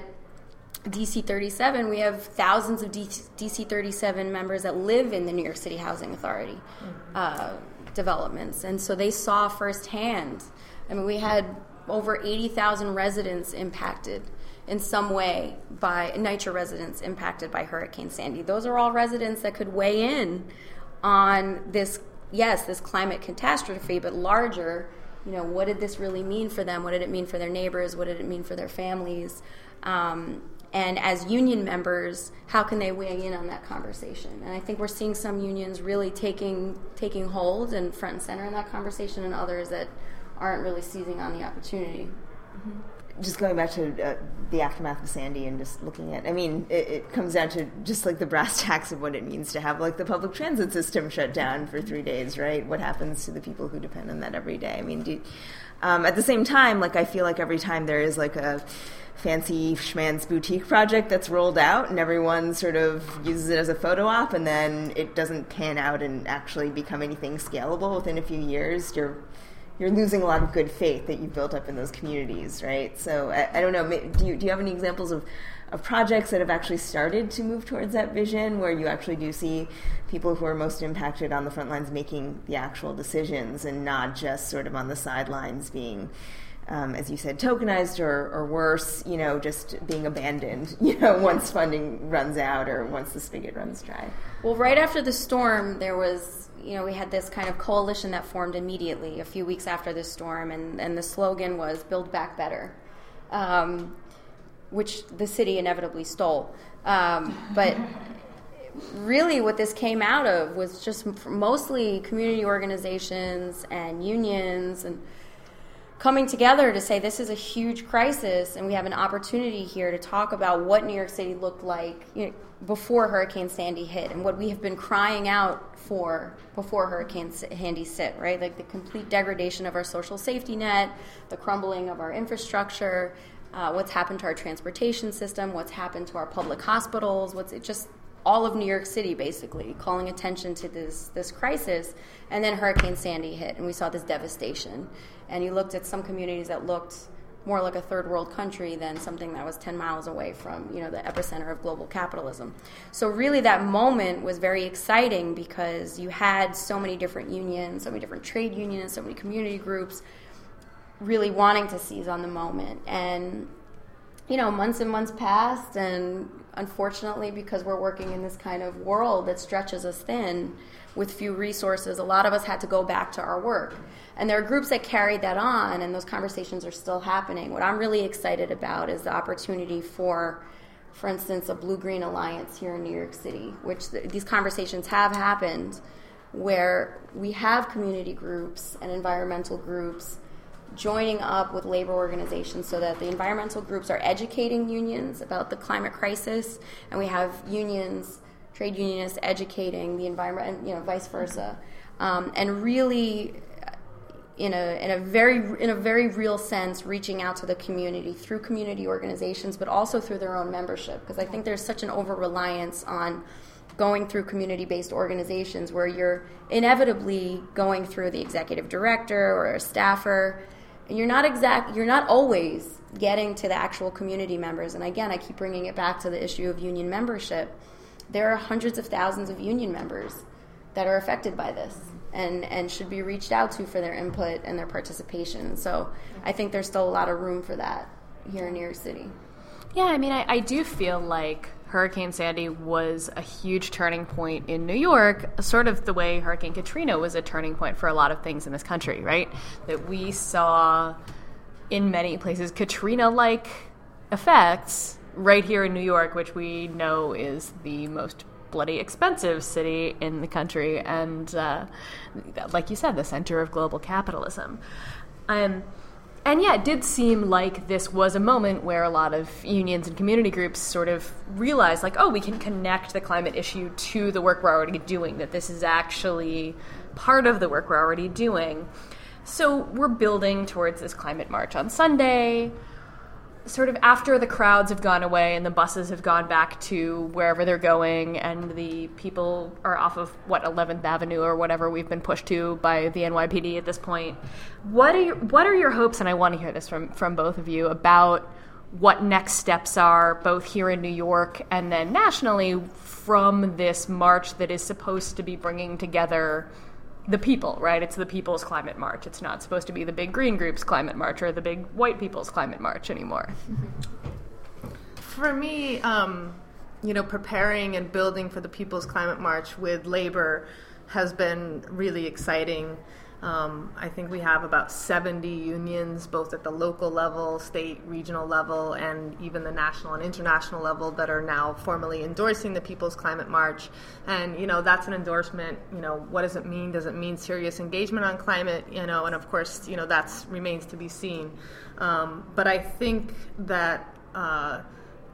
DC 37, we have thousands of DC 37 members that live in the New York City Housing Authority mm-hmm. uh, developments. And so they saw firsthand. I mean, we had over 80,000 residents impacted in some way by NYCHA residents impacted by Hurricane Sandy. Those are all residents that could weigh in on this, yes, this climate catastrophe, but larger. You know, what did this really mean for them? What did it mean for their neighbors? What did it mean for their families? Um, and as union members, how can they weigh in on that conversation? And I think we're seeing some unions really taking taking hold and front and center in that conversation, and others that aren't really seizing on the opportunity. Just going back to uh, the aftermath of Sandy and just looking at, I mean, it, it, comes down to just like the brass tacks of what it means to have like the public transit system shut down for three days, right? What happens to the people who depend on that every day? I mean, do, um, at the same time, like I feel like every time there is like a fancy schman's boutique project that's rolled out and everyone sort of uses it as a photo op and then it doesn't pan out and actually become anything scalable within a few years, you're you're losing a lot of good faith that you've built up in those communities, right? So I, I don't know. Do you do you have any examples of of projects that have actually started to move towards that vision, where you actually do see people who are most impacted on the front lines making the actual decisions and not just sort of on the sidelines being. Um, as you said, tokenized or, or worse, you know, just being abandoned, you know, once funding runs out or once the spigot runs dry. Well, right after the storm, there was you know, we had this kind of coalition that formed immediately a few weeks after the storm, and, and the slogan was "Build Back Better," um, which the city inevitably stole. Um, but really, what this came out of was just mostly community organizations and unions and coming together to say this is a huge crisis and we have an opportunity here to talk about what New York City looked like you know, before Hurricane Sandy hit and what we have been crying out for before Hurricane Sandy hit, right? Like the complete degradation of our social safety net, the crumbling of our infrastructure, uh, what's happened to our transportation system, what's happened to our public hospitals, what's it just all of New York City basically calling attention to this this crisis and then Hurricane Sandy hit and we saw this devastation and you looked at some communities that looked more like a third world country than something that was 10 miles away from you know the epicenter of global capitalism. So really that moment was very exciting because you had so many different unions so many different trade unions so many community groups really wanting to seize on the moment. And you know months and months passed and unfortunately because we're working in this kind of world that stretches us thin with few resources a lot of us had to go back to our work and there are groups that carried that on, and those conversations are still happening. What I'm really excited about is the opportunity for, for instance, a blue green alliance here in New York City, which the, these conversations have happened, where we have community groups and environmental groups joining up with labor organizations so that the environmental groups are educating unions about the climate crisis, and we have unions, trade unionists educating the environment, and you know, vice versa. Um, and really in a in a very in a very real sense reaching out to the community through community organizations but also through their own membership. Because I think there's such an over reliance on going through community based organizations where you're inevitably going through the executive director or a staffer and you're not exact you're not always getting to the actual community members. And again I keep bringing it back to the issue of union membership. There are hundreds of thousands of union members that are affected by this and and should be reached out to for their input and their participation. So I think there's still a lot of room for that here in New York City. Yeah, I mean, I, I do feel like Hurricane Sandy was a huge turning point in New York, sort of the way Hurricane Katrina was a turning point for a lot of things in this country, right? That we saw in many places Katrina like effects right here in New York, which we know is the most bloody expensive city in the country, and uh, like you said, the center of global capitalism. Um, and yeah, it did seem like this was a moment where a lot of unions and community groups sort of realized, like, oh, we can connect the climate issue to the work we're already doing, that this is actually part of the work we're already doing. So we're building towards this climate march on Sunday sort of after the crowds have gone away and the buses have gone back to wherever they're going and the people are off of what 11th Avenue or whatever we've been pushed to by the NYPD at this point what are your, what are your hopes and I want to hear this from from both of you about what next steps are both here in New York and then nationally from this march that is supposed to be bringing together the people, right? It's the people's climate march. It's not supposed to be the big green group's climate march or the big white people's climate march anymore. For me, um, you know, preparing and building for the people's climate march with labor has been really exciting. Um, I think we have about 70 unions, both at the local level, state, regional level, and even the national and international level, that are now formally endorsing the People's Climate March. And you know, that's an endorsement. You know, what does it mean? Does it mean serious engagement on climate? You know, and of course, you know, that remains to be seen. Um, but I think that. Uh,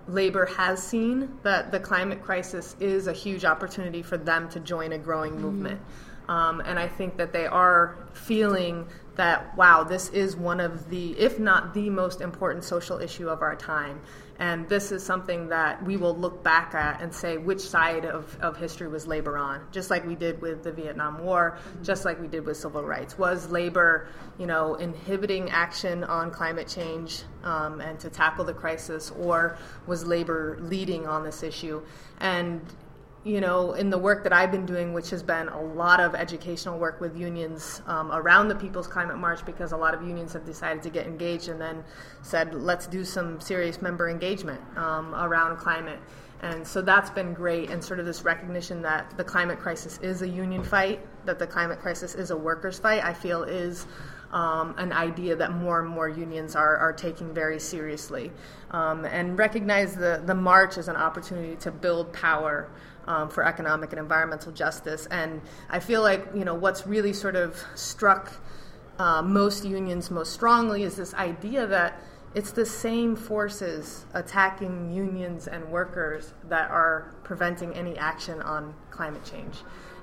labor has seen that the climate crisis is a huge opportunity for them to join a growing mm-hmm. movement. Um, and I think that they are feeling that, wow, this is one of the, if not the most important social issue of our time. And this is something that we will look back at and say which side of, of history was labor on, just like we did with the Vietnam War, just like we did with civil rights. Was labor, you know, inhibiting action on climate change um, and to tackle the crisis, or was labor leading on this issue? And you know, in the work that I've been doing, which has been a lot of educational work with unions um, around the People's Climate March, because a lot of unions have decided to get engaged and then said, let's do some serious member engagement um, around climate. And so that's been great, and sort of this recognition that the climate crisis is a union fight, that the climate crisis is a workers' fight, I feel is um, an idea that more and more unions are, are taking very seriously. Um, and recognize the, the march as an opportunity to build power um, for economic and environmental justice. And I feel like you know what's really sort of struck uh, most unions most strongly is this idea that it's the same forces attacking unions and workers that are preventing any action on climate change.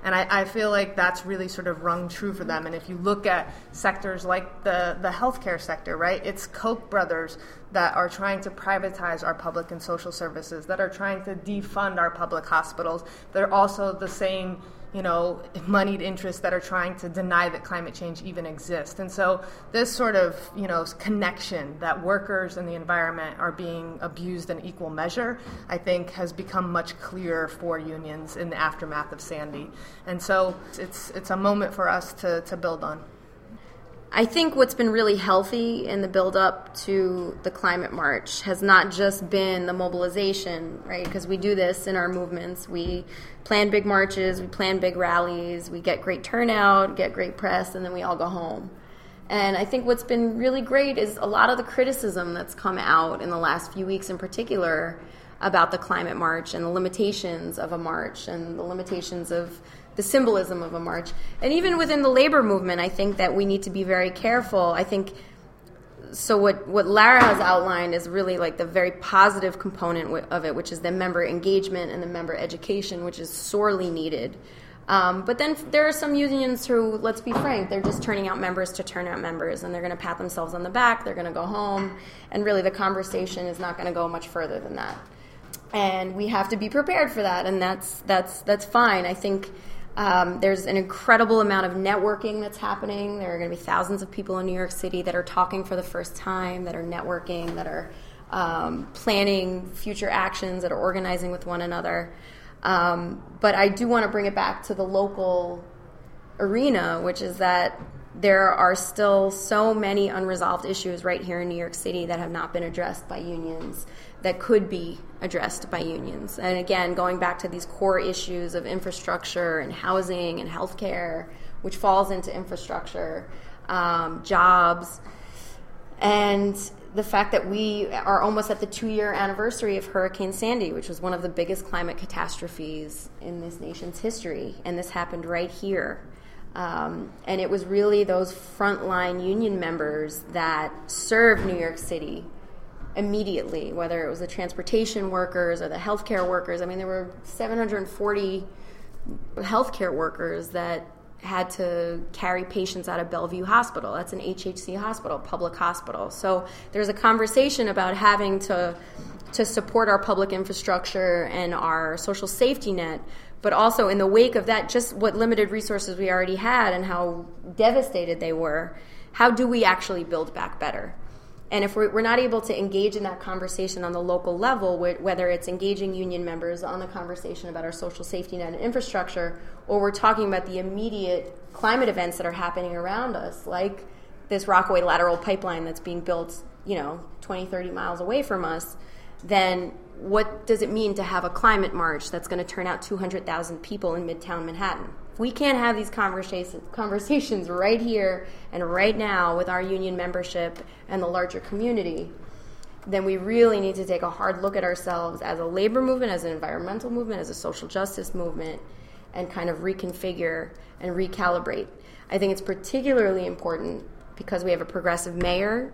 And I, I, feel like that's really sort of rung true for them. And if you look at sectors like the, the healthcare sector, right, it's Koch brothers that are trying to privatize our public and social services, that are trying to defund our public hospitals. They're also the same you know, moneyed interests that are trying to deny that climate change even exists. And so this sort of, you know, connection that workers and the environment are being abused in equal measure, I think has become much clearer for unions in the aftermath of Sandy. And so it's it's a moment for us to, to build on. I think what's been really healthy in the build up to the climate march has not just been the mobilization, right? Because we do this in our movements. We plan big marches, we plan big rallies, we get great turnout, get great press, and then we all go home. And I think what's been really great is a lot of the criticism that's come out in the last few weeks in particular about the climate march and the limitations of a march and the limitations of the symbolism of a march. And even within the labor movement, I think that we need to be very careful. I think so. What what Lara has outlined is really like the very positive component of it, which is the member engagement and the member education, which is sorely needed. Um, but then there are some unions who, let's be frank, they're just turning out members to turn out members, and they're going to pat themselves on the back. They're going to go home, and really the conversation is not going to go much further than that. And we have to be prepared for that, and that's that's that's fine. I think um, there's an incredible amount of networking that's happening. There are going to be thousands of people in New York City that are talking for the first time, that are networking, that are um, planning future actions, that are organizing with one another. Um, but I do want to bring it back to the local arena, which is that there are still so many unresolved issues right here in New York City that have not been addressed by unions that could be addressed by unions. And again, going back to these core issues of infrastructure and housing and healthcare, which falls into infrastructure, um, jobs, and the fact that we are almost at the two year anniversary of Hurricane Sandy, which was one of the biggest climate catastrophes in this nation's history. And this happened right here. Um, and it was really those frontline union members that served New York City immediately, whether it was the transportation workers or the healthcare workers. I mean, there were 740 healthcare workers that had to carry patients out of Bellevue Hospital. That's an HHC hospital, public hospital. So there's a conversation about having to to support our public infrastructure and our social safety net, but also in the wake of that, just what limited resources we already had and how devastated they were. How do we actually build back better? And if we're, not able to engage in that conversation on the local level, whether it's engaging union members on the conversation about our social safety net and infrastructure, or we're talking about the immediate climate events that are happening around us, like this Rockaway lateral pipeline that's being built, you know, 20, 30 miles away from us, then what does it mean to have a climate march that's going to turn out 200,000 people in Midtown Manhattan? If we can't have these conversations, conversations right here and right now with our union membership and the larger community, then we really need to take a hard look at ourselves as a labor movement, as an environmental movement, as a social justice movement, and kind of reconfigure and recalibrate. I think it's particularly important because we have a progressive mayor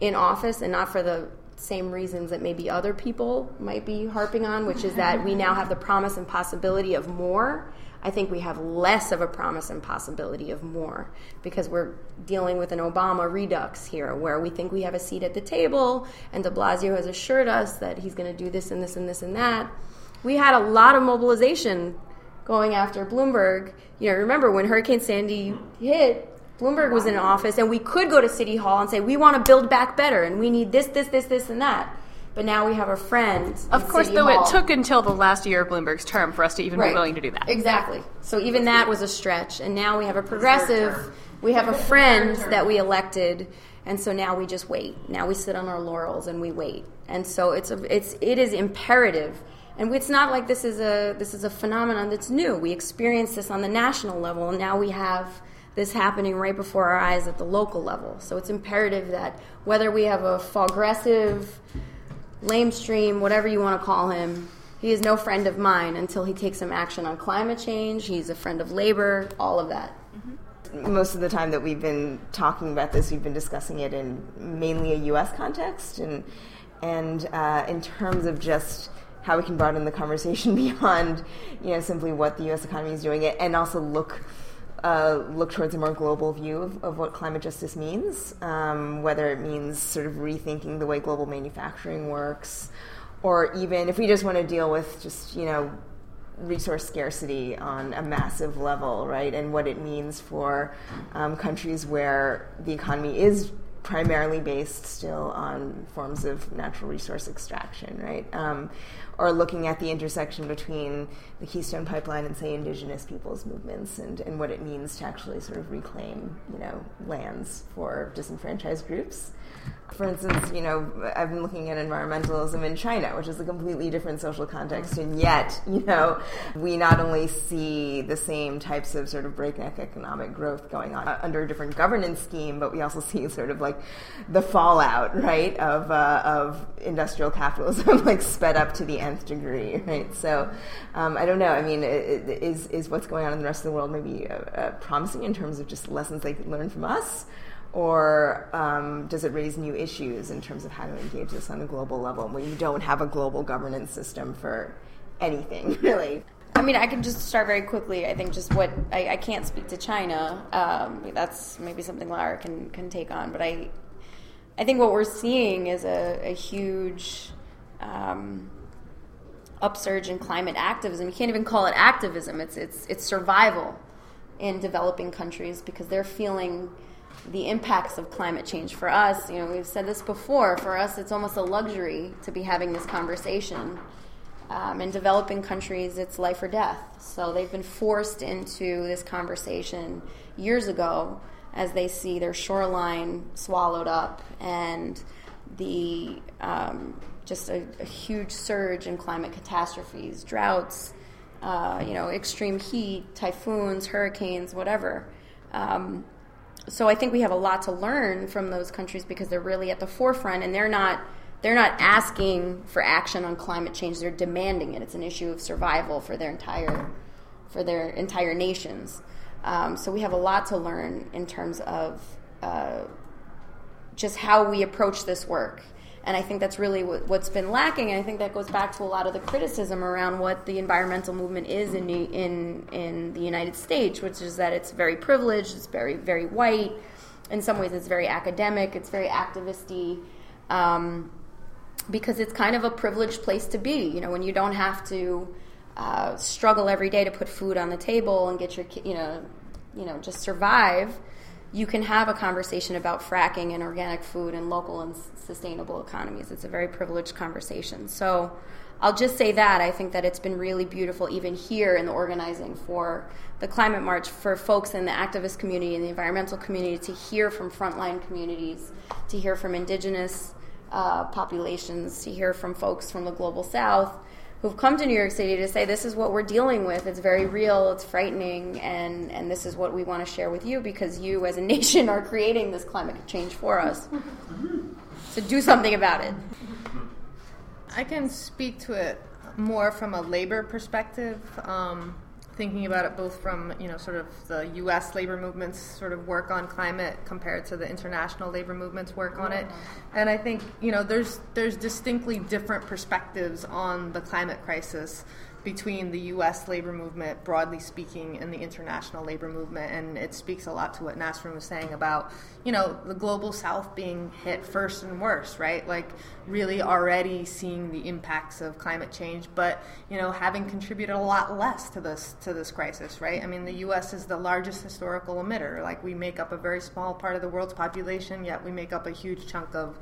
in office and not for the same reasons that maybe other people might be harping on, which is that we now have the promise and possibility of more. I think we have less of a promise and possibility of more because we're dealing with an Obama redux here where we think we have a seat at the table and de Blasio has assured us that he's going to do this and this and this and that. We had a lot of mobilization going after Bloomberg. You know, remember when Hurricane Sandy hit, Bloomberg was in office, and we could go to City Hall and say, we want to build back better, and we need this, this, this, this, and that. But now we have a friend. Of course, City though, Hall. it took until the last year of Bloomberg's term for us to even Right. be willing to do that. Exactly. So even that was a stretch, and now we have a progressive. We have a friend that we elected, and so now we just wait. Now we sit on our laurels and we wait. And so it's a, it's it is imperative, and it's not like this is a this is a phenomenon that's new. We experienced this on the national level, and now we have this happening right before our eyes at the local level. So it's imperative that whether we have a progressive lamestream, whatever you want to call him. He is no friend of mine until he takes some action on climate change. He's a friend of labor, all of that. most of the time that we've been talking about this, we've been discussing it in mainly a U.S. context, and and uh, in terms of just how we can broaden the conversation beyond, you know, simply what the U.S. economy is doing, it, and also look. Uh, look towards a more global view of, of what climate justice means, um, whether it means sort of rethinking the way global manufacturing works, or even if we just want to deal with just you know resource scarcity on a massive level, right? And what it means for um, countries where the economy is primarily based still on forms of natural resource extraction, right? Um, or looking at the intersection between the Keystone Pipeline and, say, indigenous peoples' movements and, and what it means to actually sort of reclaim, you know, lands for disenfranchised groups. For instance, you know, I've been looking at environmentalism in China, which is a completely different social context, and yet, you know, we not only see the same types of sort of breakneck economic growth going on under a different governance scheme, but we also see sort of like the fallout, right, of uh, of industrial capitalism, like sped up to the nth degree, right? So, um, I don't know. I mean, is is what's going on in the rest of the world maybe uh, uh, promising in terms of just lessons they could learn from us? Or um, does it raise new issues in terms of how to engage this on a global level when you don't have a global governance system for anything, really? I mean, I can just start very quickly. I think just what I, I can't speak to China. Um, that's maybe something Lara can can take on. But I, I think what we're seeing is a, a huge um, upsurge in climate activism. You can't even call it activism. It's it's it's survival in developing countries because they're feeling the impacts of climate change. For us, you know, we've said this before. For us, it's almost a luxury to be having this conversation. Um, in developing countries, it's life or death. So they've been forced into this conversation years ago as they see their shoreline swallowed up and the um, just a, a huge surge in climate catastrophes, droughts, uh, you know, extreme heat, typhoons, hurricanes, whatever. Um, so I think we have a lot to learn from those countries because they're really at the forefront and they're not they're not asking for action on climate change. They're demanding it. It's an issue of survival for their entire for their entire nations. Um, so we have a lot to learn in terms of uh, just how we approach this work and I think that's really what, what's been lacking. And I think that goes back to a lot of the criticism around what the environmental movement is in the, in in the United States, which is that it's very privileged, it's very very white. In some ways, it's very academic, it's very activisty, um, because it's kind of a privileged place to be. You know, when you don't have to uh, struggle every day to put food on the table and get your you know you know just survive you can have a conversation about fracking and organic food and local and sustainable economies. It's a very privileged conversation. So I'll just say that I think that it's been really beautiful, even here in the organizing for the climate march, for folks in the activist community and the environmental community to hear from frontline communities, to hear from indigenous uh, populations, to hear from folks from the global south who've come to New York City to say this is what we're dealing with. It's very real. It's frightening, and and this is what we want to share with you because you, as a nation, are creating this climate change for us. so do something about it. I can speak to it more from a labor perspective. Um, thinking about it both from you know sort of the U.S. labor movement's sort of work on climate compared to the international labor movement's work on it, mm-hmm. and I think you know there's there's distinctly different perspectives on the climate crisis between the U.S. labor movement, broadly speaking, and the international labor movement, and it speaks a lot to what Nastaran was saying about, you know, the global South being hit first and worst, right? Like really already seeing the impacts of climate change, but you know, having contributed a lot less to this to this crisis, right? I mean, the U.S. is the largest historical emitter. Like we make up a very small part of the world's population, yet we make up a huge chunk of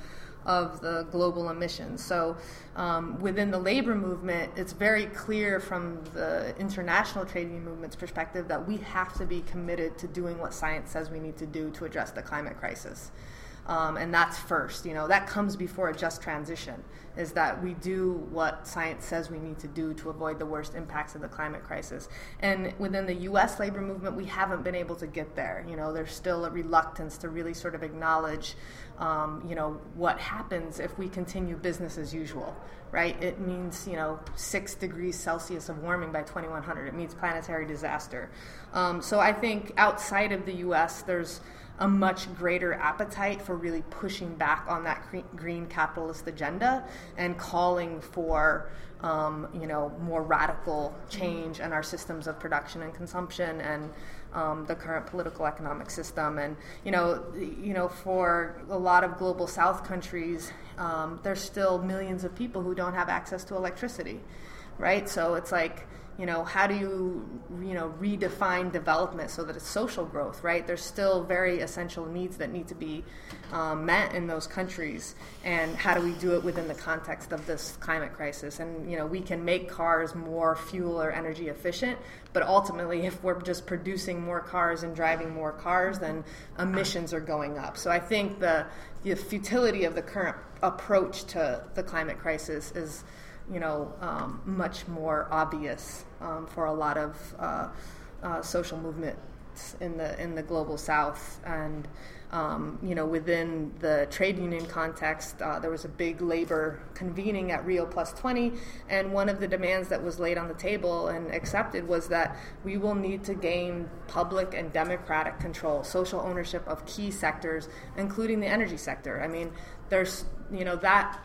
of the global emissions. So, um, within the labor movement, it's very clear from the international trade union movement's perspective that we have to be committed to doing what science says we need to do to address the climate crisis. Um, and that's first, you know, that comes before a just transition, is that we do what science says we need to do to avoid the worst impacts of the climate crisis. And within the US labor movement, we haven't been able to get there. You know, there's still a reluctance to really sort of acknowledge um, you know, what happens if we continue business as usual, right? It means, you know, six degrees Celsius of warming by 2100. It means planetary disaster. Um, so I think outside of the US, there's a much greater appetite for really pushing back on that green capitalist agenda and calling for um, you know more radical change in our systems of production and consumption and um, the current political economic system. And you know, you know, for a lot of global South countries, um, there's still millions of people who don't have access to electricity, right? So it's like you know how do you you know redefine development so that it's social growth right? There's still very essential needs that need to be um, met in those countries. And how do we do it within the context of this climate crisis? And you know we can make cars more fuel or energy efficient but ultimately if we're just producing more cars and driving more cars then emissions are going up. So i think the the futility of the current approach to the climate crisis is you know, um, much more obvious um, for a lot of uh, uh, social movements in the in the global South, and um, you know, within the trade union context, uh, there was a big labor convening at Rio Plus 20, and one of the demands that was laid on the table and accepted was that we will need to gain public and democratic control, social ownership of key sectors, including the energy sector. I mean, there's you know that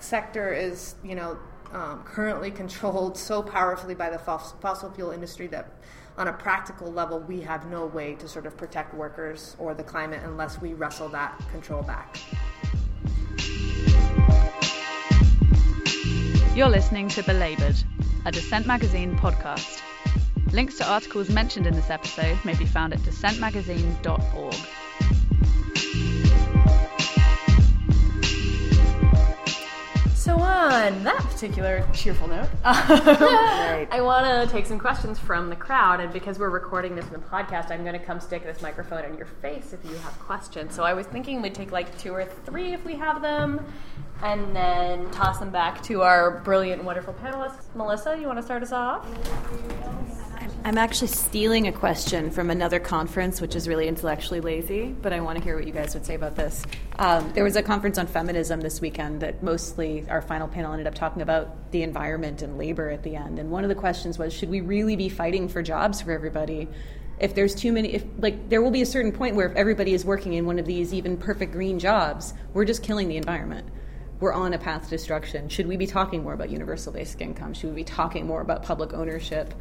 sector is you know um, currently controlled so powerfully by the fossil fuel industry that on a practical level we have no way to sort of protect workers or the climate unless we wrestle that control back. You're listening to Belabored, a Dissent Magazine podcast. Links to articles mentioned in this episode may be found at dissentmagazine.org. on that particular cheerful note, right. I want to take some questions from the crowd. And because we're recording this in the podcast, I'm going to come stick this microphone in your face if you have questions. So, I was thinking we'd take like two or three if we have them, and then toss them back to our brilliant, and wonderful panelists. Melissa, you want to start us off? I'm actually stealing a question from another conference, which is really intellectually lazy, but I want to hear what you guys would say about this. Um, there was a conference on feminism this weekend that mostly our final panel ended up talking about the environment and labor at the end. And one of the questions was should we really be fighting for jobs for everybody? If there's too many, if like there will be a certain point where if everybody is working in one of these even perfect green jobs, we're just killing the environment we're on a path to destruction. Should we be talking more about universal basic income? Should we be talking more about public ownership?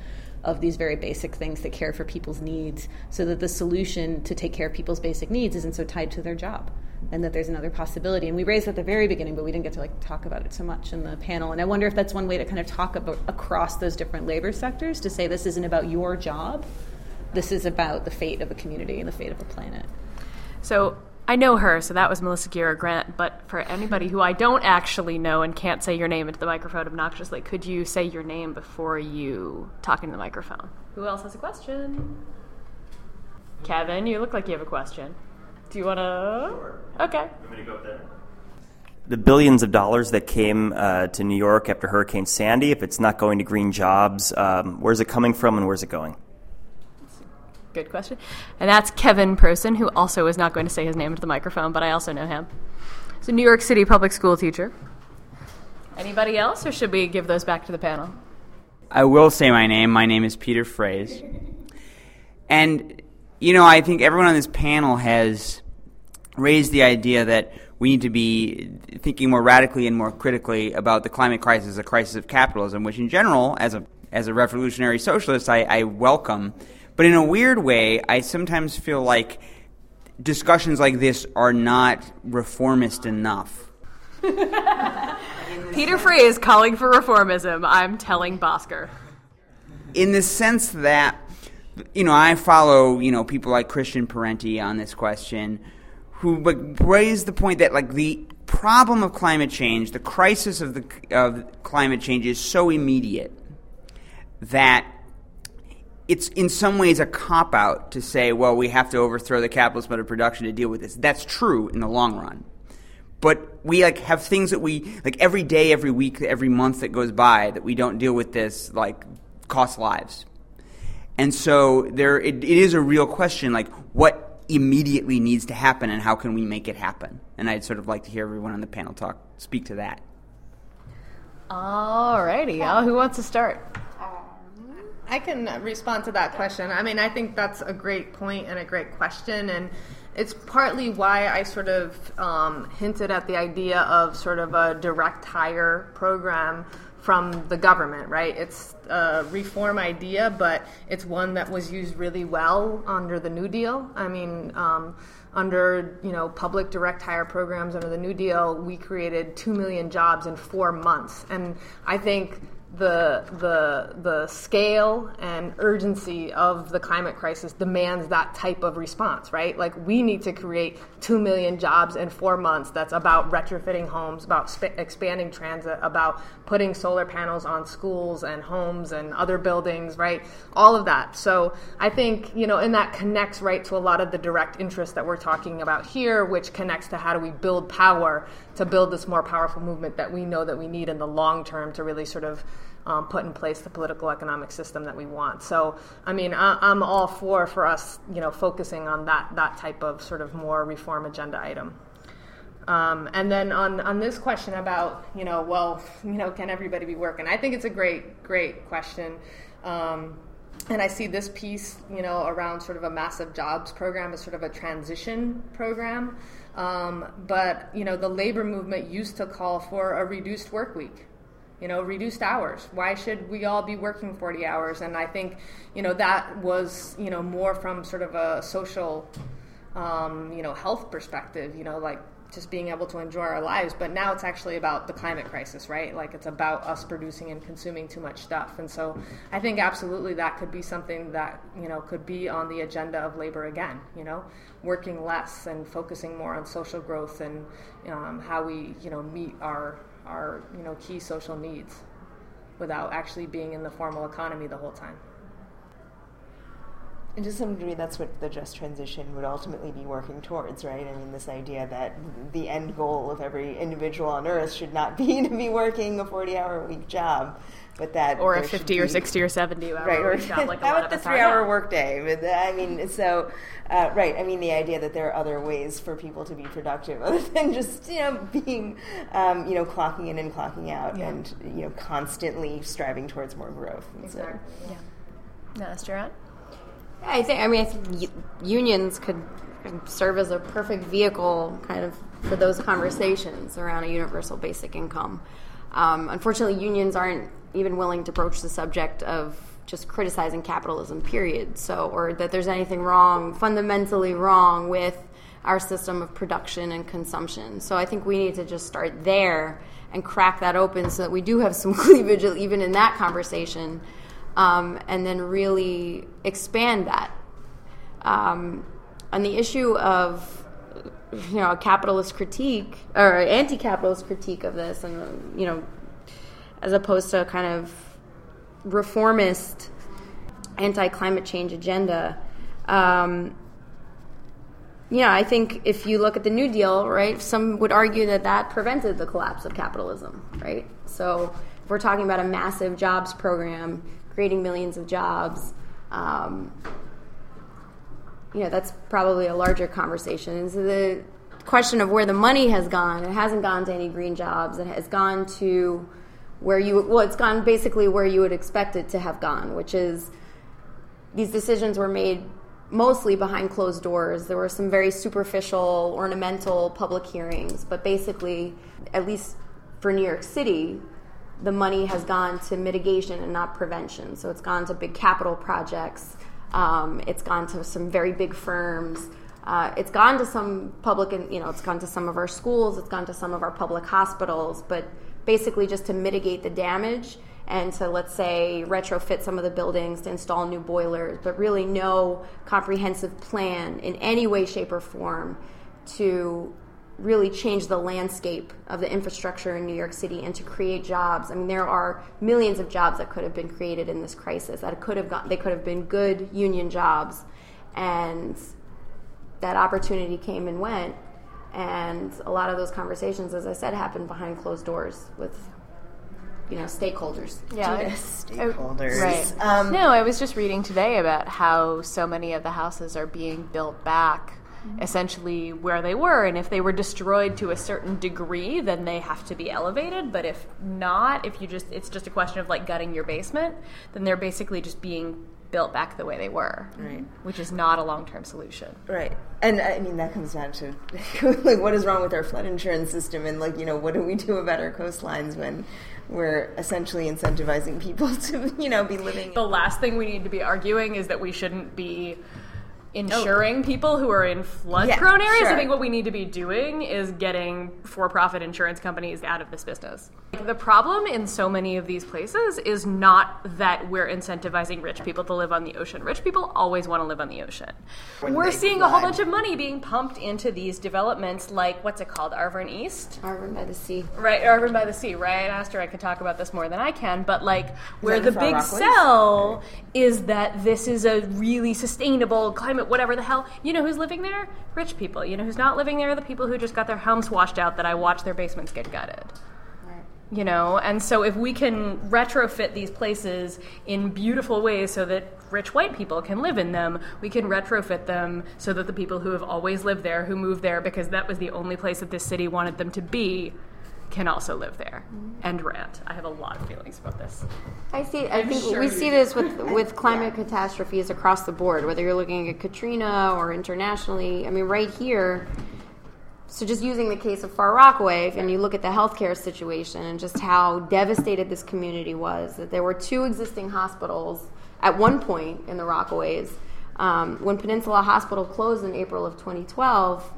Of these very basic things that care for people's needs so that the solution to take care of people's basic needs isn't so tied to their job and that there's another possibility. And we raised that at the very beginning but we didn't get to like talk about it so much in the panel. And i wonder if that's one way to kind of talk about across those different labor sectors to say this isn't about your job. This is about the fate of a community and the fate of a planet. So I know her, so that was Melissa Gira Grant. But for anybody who I don't actually know and can't say your name into the microphone obnoxiously, could you say your name before you talk into the microphone? Who else has a question? Kevin, you look like you have a question. Do you want to? Sure. Okay. Want me to go up there? the billions of dollars that came uh, to New York after Hurricane Sandy, if it's not going to green jobs, um, where's it coming from and where's it going? Good question. And that's Kevin Prosen, who also is not going to say his name into the microphone, but I also know him. He's a New York City public school teacher. Anybody else, or should we give those back to the panel? I will say my name. My name is Peter Frase. And, you know, I think everyone on this panel has raised the idea that we need to be thinking more radically and more critically about the climate crisis, a crisis of capitalism, which in general, as a as a revolutionary socialist, I, I welcome. But in a weird way, I sometimes feel like discussions like this are not reformist enough. Peter Frase is calling for reformism. I'm telling Bhaskar. In the sense that, you know, I follow, you know, people like Christian Parenti on this question who raise the point that, like, the problem of climate change, the crisis of, the, of climate change is so immediate that it's in some ways a cop out to say, well, we have to overthrow the capitalist mode of production to deal with this. That's true in the long run. But we like have things that we like every day, every week, every month that goes by that we don't deal with this like costs lives. And so there it, it is a real question like what immediately needs to happen and how can we make it happen? And I'd sort of like to hear everyone on the panel talk speak to that. Alrighty, uh, who wants to start? I can respond to that question. I mean, I think that's a great point and a great question, and it's partly why I sort of um, hinted at the idea of sort of a direct hire program from the government, right? It's a reform idea, but it's one that was used really well under the New Deal. I mean, um, under you know public direct hire programs under the New Deal, we created two million jobs in four months, and I think the the the scale and urgency of the climate crisis demands that type of response, right? Like we need to create two million jobs in four months. That's about retrofitting homes, about sp- expanding transit, about putting solar panels on schools and homes and other buildings, right? All of that. So I think you know, and that connects right to a lot of the direct interest that we're talking about here, which connects to how do we build power to build this more powerful movement that we know that we need in the long term to really sort of um, put in place the political economic system that we want. So, I mean, I, am all for for us, you know, focusing on that that type of sort of more reform agenda item. Um, and then on on this question about, you know, well, you know, can everybody be working? I think it's a great great question. Um, and I see this piece, you know, around sort of a massive jobs program as sort of a transition program. Um, but you know, the labor movement used to call for a reduced work week you know reduced hours. Why should we all be working 40 hours? And i think you know that was you know more from sort of a social um, you know health perspective you know like just being able to enjoy our lives but now it's actually about the climate crisis right? Like it's about us producing and consuming too much stuff. And so i think absolutely that could be something that you know could be on the agenda of labor again you know? Working less and focusing more on social growth and um, how we you know meet our our you know key social needs without actually being in the formal economy the whole time. And to some degree, that's what the just transition would ultimately be working towards, right? I mean, this idea that the end goal of every individual on Earth should not be to be working a 40 hour a week job, but that or a 50 or 60 or 70 hour right, or job, like how about the three hour workday? But uh, I mean, so uh, right. I mean, the idea that there are other ways for people to be productive other than just you know being um, you know clocking in and clocking out, yeah. and you know constantly striving towards more growth. Exactly. So, yeah. No, Gerard. I think. I mean, I think unions could serve as a perfect vehicle, kind of, for those conversations around a universal basic income. Um, unfortunately, unions aren't even willing to broach the subject of just criticizing capitalism. Period. So, or that there's anything wrong, fundamentally wrong with our system of production and consumption. So, I think we need to just start there and crack that open so that we do have some cleavage, even in that conversation um, and then really expand that. Um, on the issue of you know a capitalist critique or anti-capitalist critique of this, and you know, as opposed to kind of reformist, anti-climate change agenda. Um, yeah, I think if you look at the New Deal, right, some would argue that that prevented the collapse of capitalism, right? So if we're talking about a massive jobs program, creating millions of jobs, um, you know, that's probably a larger conversation. And so the question of where the money has gone, it hasn't gone to any green jobs. It has gone to where you, well, it's gone basically where you would expect it to have gone, which is these decisions were made mostly behind closed doors. There were some very superficial, ornamental public hearings, but basically, at least for New York City, the money has gone to mitigation and not prevention. So it's gone to big capital projects. Um, it's gone to some very big firms. Uh, it's gone to some public, and you know, it's gone to some of our schools. It's gone to some of our public hospitals. But basically, just to mitigate the damage and to let's say retrofit some of the buildings to install new boilers, but really no comprehensive plan in any way, shape, or form to really change the landscape of the infrastructure in New York City and to create jobs. I mean, there are millions of jobs that could have been created in this crisis. That could have got, they could have been good union jobs, and that opportunity came and went. And a lot of those conversations, as I said, happened behind closed doors with you know stakeholders. Yeah, stakeholders. Right. Um, no, I was just reading today about how so many of the houses are being built back essentially where they were and if they were destroyed to a certain degree then they have to be elevated but if not if you just it's just a question of like gutting your basement then they're basically just being built back the way they were Right. which is not a long-term solution Right. And I mean, that comes down to like, what is wrong with our flood insurance system? And, like, you know, what do we do about our coastlines when we're essentially incentivizing people to, you know, be living. the last thing we need to be arguing is that we shouldn't be insuring oh. people who are in flood Yeah, prone areas. I think what we need to be doing is getting for profit insurance companies out of this business. The problem in so many of these places is not that we're incentivizing rich people to live on the ocean. Rich people always want to live on the ocean. we're they seeing a whole bunch of money being pumped into these developments like what's it called? Arverne East? Arverne by the sea. Right, Arverne by the Sea, right? Aster, I could talk about this more than I can, but like where the big sell is that this is a really sustainable climate, whatever the hell. You know who's living there? Rich people. You know who's not living there? The people who just got their homes washed out that I watched their basements get gutted. You know, and so if we can retrofit these places in beautiful ways so that rich white people can live in them, we can retrofit them so that the people who have always lived there, who moved there because that was the only place that this city wanted them to be, can also live there. and rant. I have a lot of feelings about this. I see. I think we see this with with climate catastrophes across the board. Whether you're looking at Katrina or internationally, I mean, right here. So, just using the case of Far Rockaway, and you look at the healthcare situation and just how devastated this community was, that there were two existing hospitals at one point in the Rockaways. Um, when Peninsula Hospital closed in April of 2012,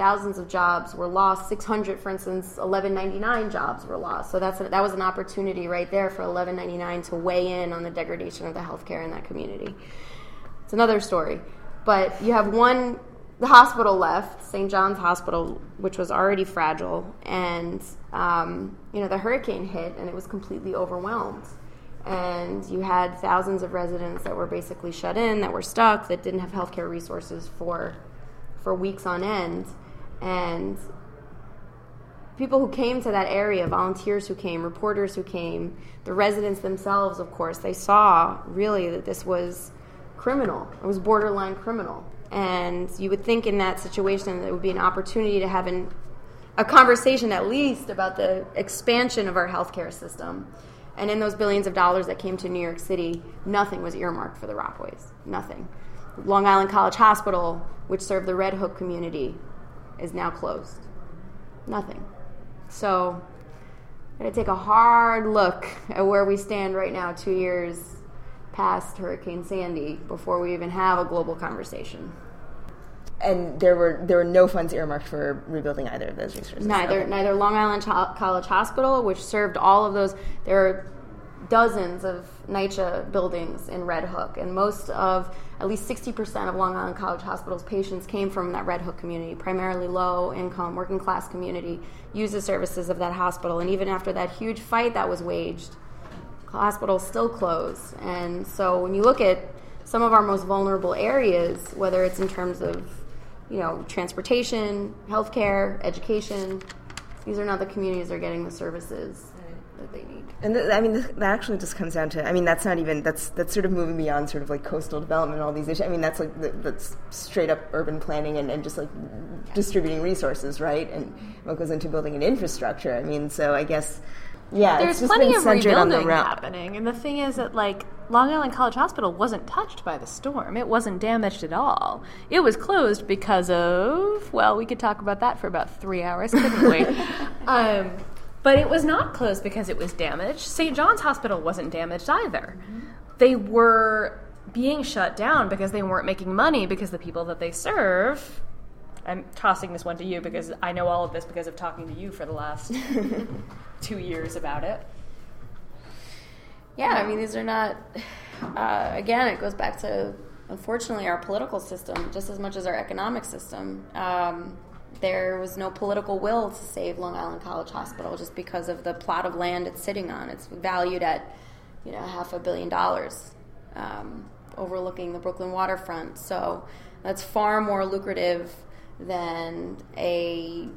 thousands of jobs were lost. 600, for instance, 1199 jobs were lost. So that's a, that was an opportunity right there for 1199 to weigh in on the degradation of the healthcare in that community. It's another story. But you have one the hospital left, St. John's Hospital, which was already fragile, and um, you know the hurricane hit, and it was completely overwhelmed. And you had thousands of residents that were basically shut in, that were stuck, that didn't have healthcare resources for for weeks on end, and people who came to that area, volunteers who came, reporters who came, the residents themselves, of course, they saw really that this was criminal. It was borderline criminal. And you would think in that situation that it would be an opportunity to have an, a conversation at least about the expansion of our healthcare system. And in those billions of dollars that came to New York City, nothing was earmarked for the Rockaways. Nothing. Long Island College Hospital, which served the Red Hook community, is now closed. Nothing. So, I'm going to take a hard look at where we stand right now, two years past Hurricane Sandy, before we even have a global conversation. And there were there were no funds earmarked for rebuilding either of those resources. Neither, Okay. neither Long Island Cho- College Hospital, which served all of those. There are dozens of NYCHA buildings in Red Hook, and most of, at least 60% of Long Island College Hospital's patients came from that Red Hook community, primarily low income, working class community, used the services of that hospital. And even after that huge fight that was waged, hospitals still closed. And so when you look at some of our most vulnerable areas, whether it's in terms of you know, transportation, healthcare, education. These are not the communities that are getting the services that they need. And th- I mean, th- that actually just comes down to. I mean, that's not even. That's that's sort of moving beyond sort of like coastal development, and all these issues. I mean, that's like the, that's straight up urban planning and, and just like distributing resources, right? And what goes into building an infrastructure. I mean, so I guess. Yeah, it's There's just plenty been of centered on the rebuilding happening, and the thing is that like Long Island College Hospital wasn't touched by the storm. It wasn't damaged at all. It was closed because of well, we could talk about that for about three hours, couldn't we? um, but it was not closed because it was damaged. St. John's Hospital wasn't damaged either. They were being shut down because they weren't making money because the people that they serve. I'm tossing this one to you because I know all of this because of talking to you for the last two years about it. Yeah, I mean, these are not. Uh, again, it goes back to unfortunately our political system just as much as our economic system. Um, there was no political will to save Long Island College Hospital just because of the plot of land it's sitting on. It's valued at, you know, half a billion dollars, um, overlooking the Brooklyn waterfront. So that's far more lucrative than a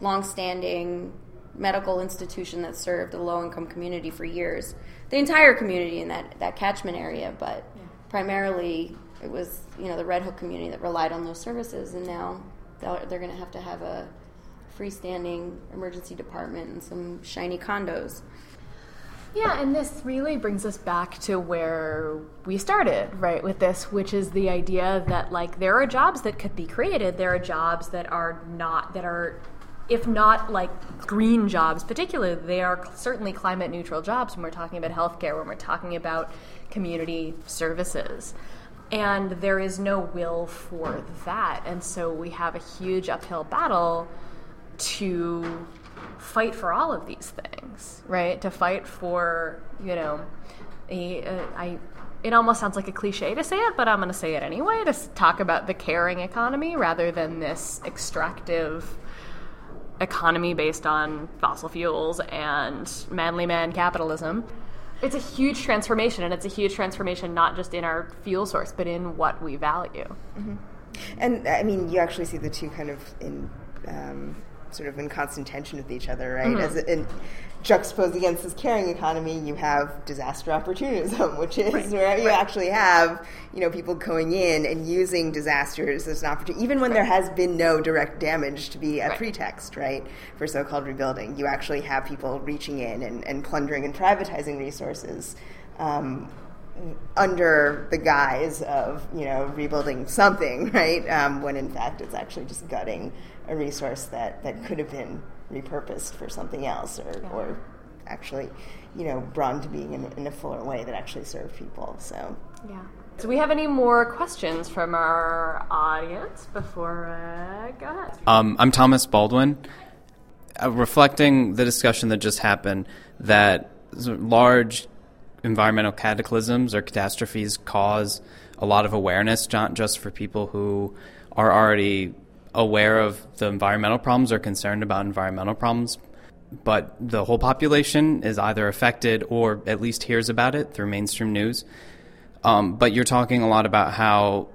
longstanding medical institution that served a low income community for years. The entire community in that, that catchment area, but primarily it was you know the Red Hook community that relied on those services, and now they're, they're going to have to have a freestanding emergency department and some shiny condos. Yeah, and this really brings us back to where we started, right, with this, which is the idea that, like, there are jobs that could be created. There are jobs that are not, that are, if not like green jobs, particularly, they are certainly climate neutral jobs when we're talking about healthcare, when we're talking about community services. And there is no will for that. And so we have a huge uphill battle to fight for all of these things, right? To fight for, you know, a, a, I, it almost sounds like a cliche to say it, but I'm going to say it anyway to talk about the caring economy rather than this extractive economy based on fossil fuels and manly man capitalism. It's a huge transformation, and it's a huge transformation not just in our fuel source, but in what we value. And I mean, you actually see the two kind of in um, sort of in constant tension with each other, right? Mm-hmm. As in juxtaposed against this caring economy, you have disaster opportunism, which is where you actually have you know people going in and using disasters as an opportunity, even when there has been no direct damage, to be a Right. pretext, right, for so-called rebuilding. You actually have people reaching in and, and plundering and privatizing resources. Um, under the guise of you know rebuilding something, right? Um, when in fact it's actually just gutting a resource that, that could have been repurposed for something else, or, or actually you know brought into being in, in a fuller way that actually served people. So Yeah. Do we have any more questions from our audience before uh, go ahead? Um, I'm Thomas Baldwin. Uh, reflecting the discussion that just happened, that large environmental cataclysms or catastrophes cause a lot of awareness, not just for people who are already aware of the environmental problems or concerned about environmental problems, but the whole population is either affected or at least hears about it through mainstream news. Um, but you're talking a lot about how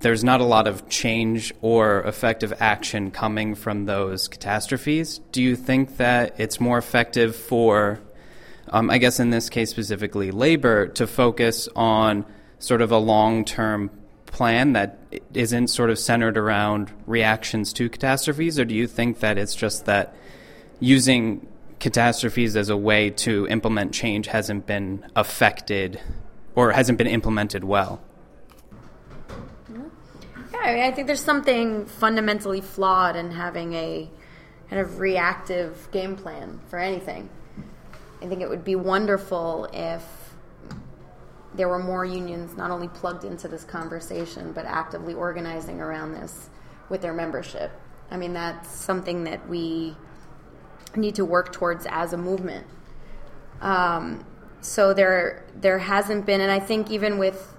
there's not a lot of change or effective action coming from those catastrophes. Do you think that it's more effective for, um, I guess in this case specifically, labor to focus on sort of a long term plan that isn't sort of centered around reactions to catastrophes? Or do you think that it's just that using catastrophes as a way to implement change hasn't been affected or hasn't been implemented well? Yeah, I, think there's something fundamentally flawed in having a kind of reactive game plan for anything. I think it would be wonderful if there were more unions not only plugged into this conversation, but actively organizing around this with their membership. I mean, that's something that we need to work towards as a movement. Um, so there, there hasn't been, and I think even with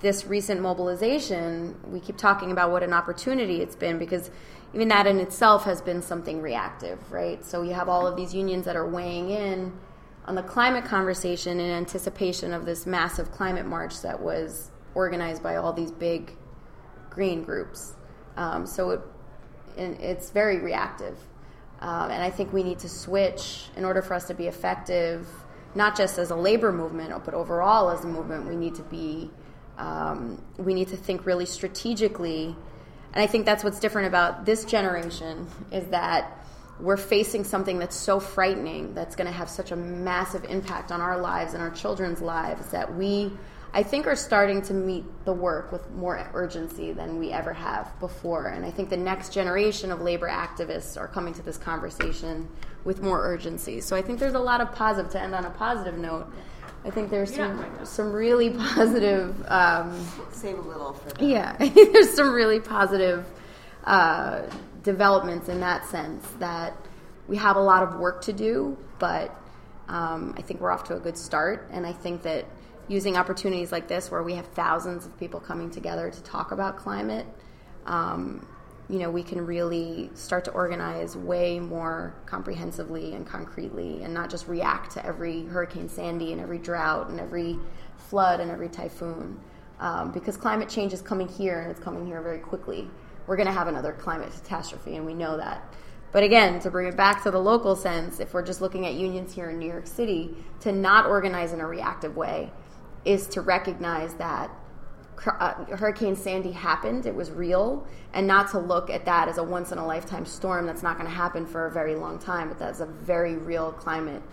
this recent mobilization, we keep talking about what an opportunity it's been because even that in itself has been something reactive, right? So you have all of these unions that are weighing in on the climate conversation in anticipation of this massive climate march that was organized by all these big green groups. Um, so it, it's very reactive. Um, and I think we need to switch in order for us to be effective, not just as a labor movement, but overall as a movement. We need to be, um, we need to think really strategically. And I think that's what's different about this generation is that we're facing something that's so frightening, that's going to have such a massive impact on our lives and our children's lives that we I think are starting to meet the work with more urgency than we ever have before. And I think the next generation of labor activists are coming to this conversation with more urgency. So I think there's a lot of positive to end on a positive note. I think there's some some really positive. Um, Save a little for. That. Yeah, there's some really positive uh, developments in that sense. That we have a lot of work to do, but um, I think we're off to a good start. And I think that using opportunities like this where we have thousands of people coming together to talk about climate, um, you know, we can really start to organize way more comprehensively and concretely and not just react to every Hurricane Sandy and every drought and every flood and every typhoon. Um, because climate change is coming here and it's coming here very quickly. We're going to have another climate catastrophe, and we know that. But again, to bring it back to the local sense, if we're just looking at unions here in New York City, to not organize in a reactive way, is to recognize that uh, Hurricane Sandy happened, it was real, and not to look at that as a once in a lifetime storm that's not going to happen for a very long time, but that's a very real climate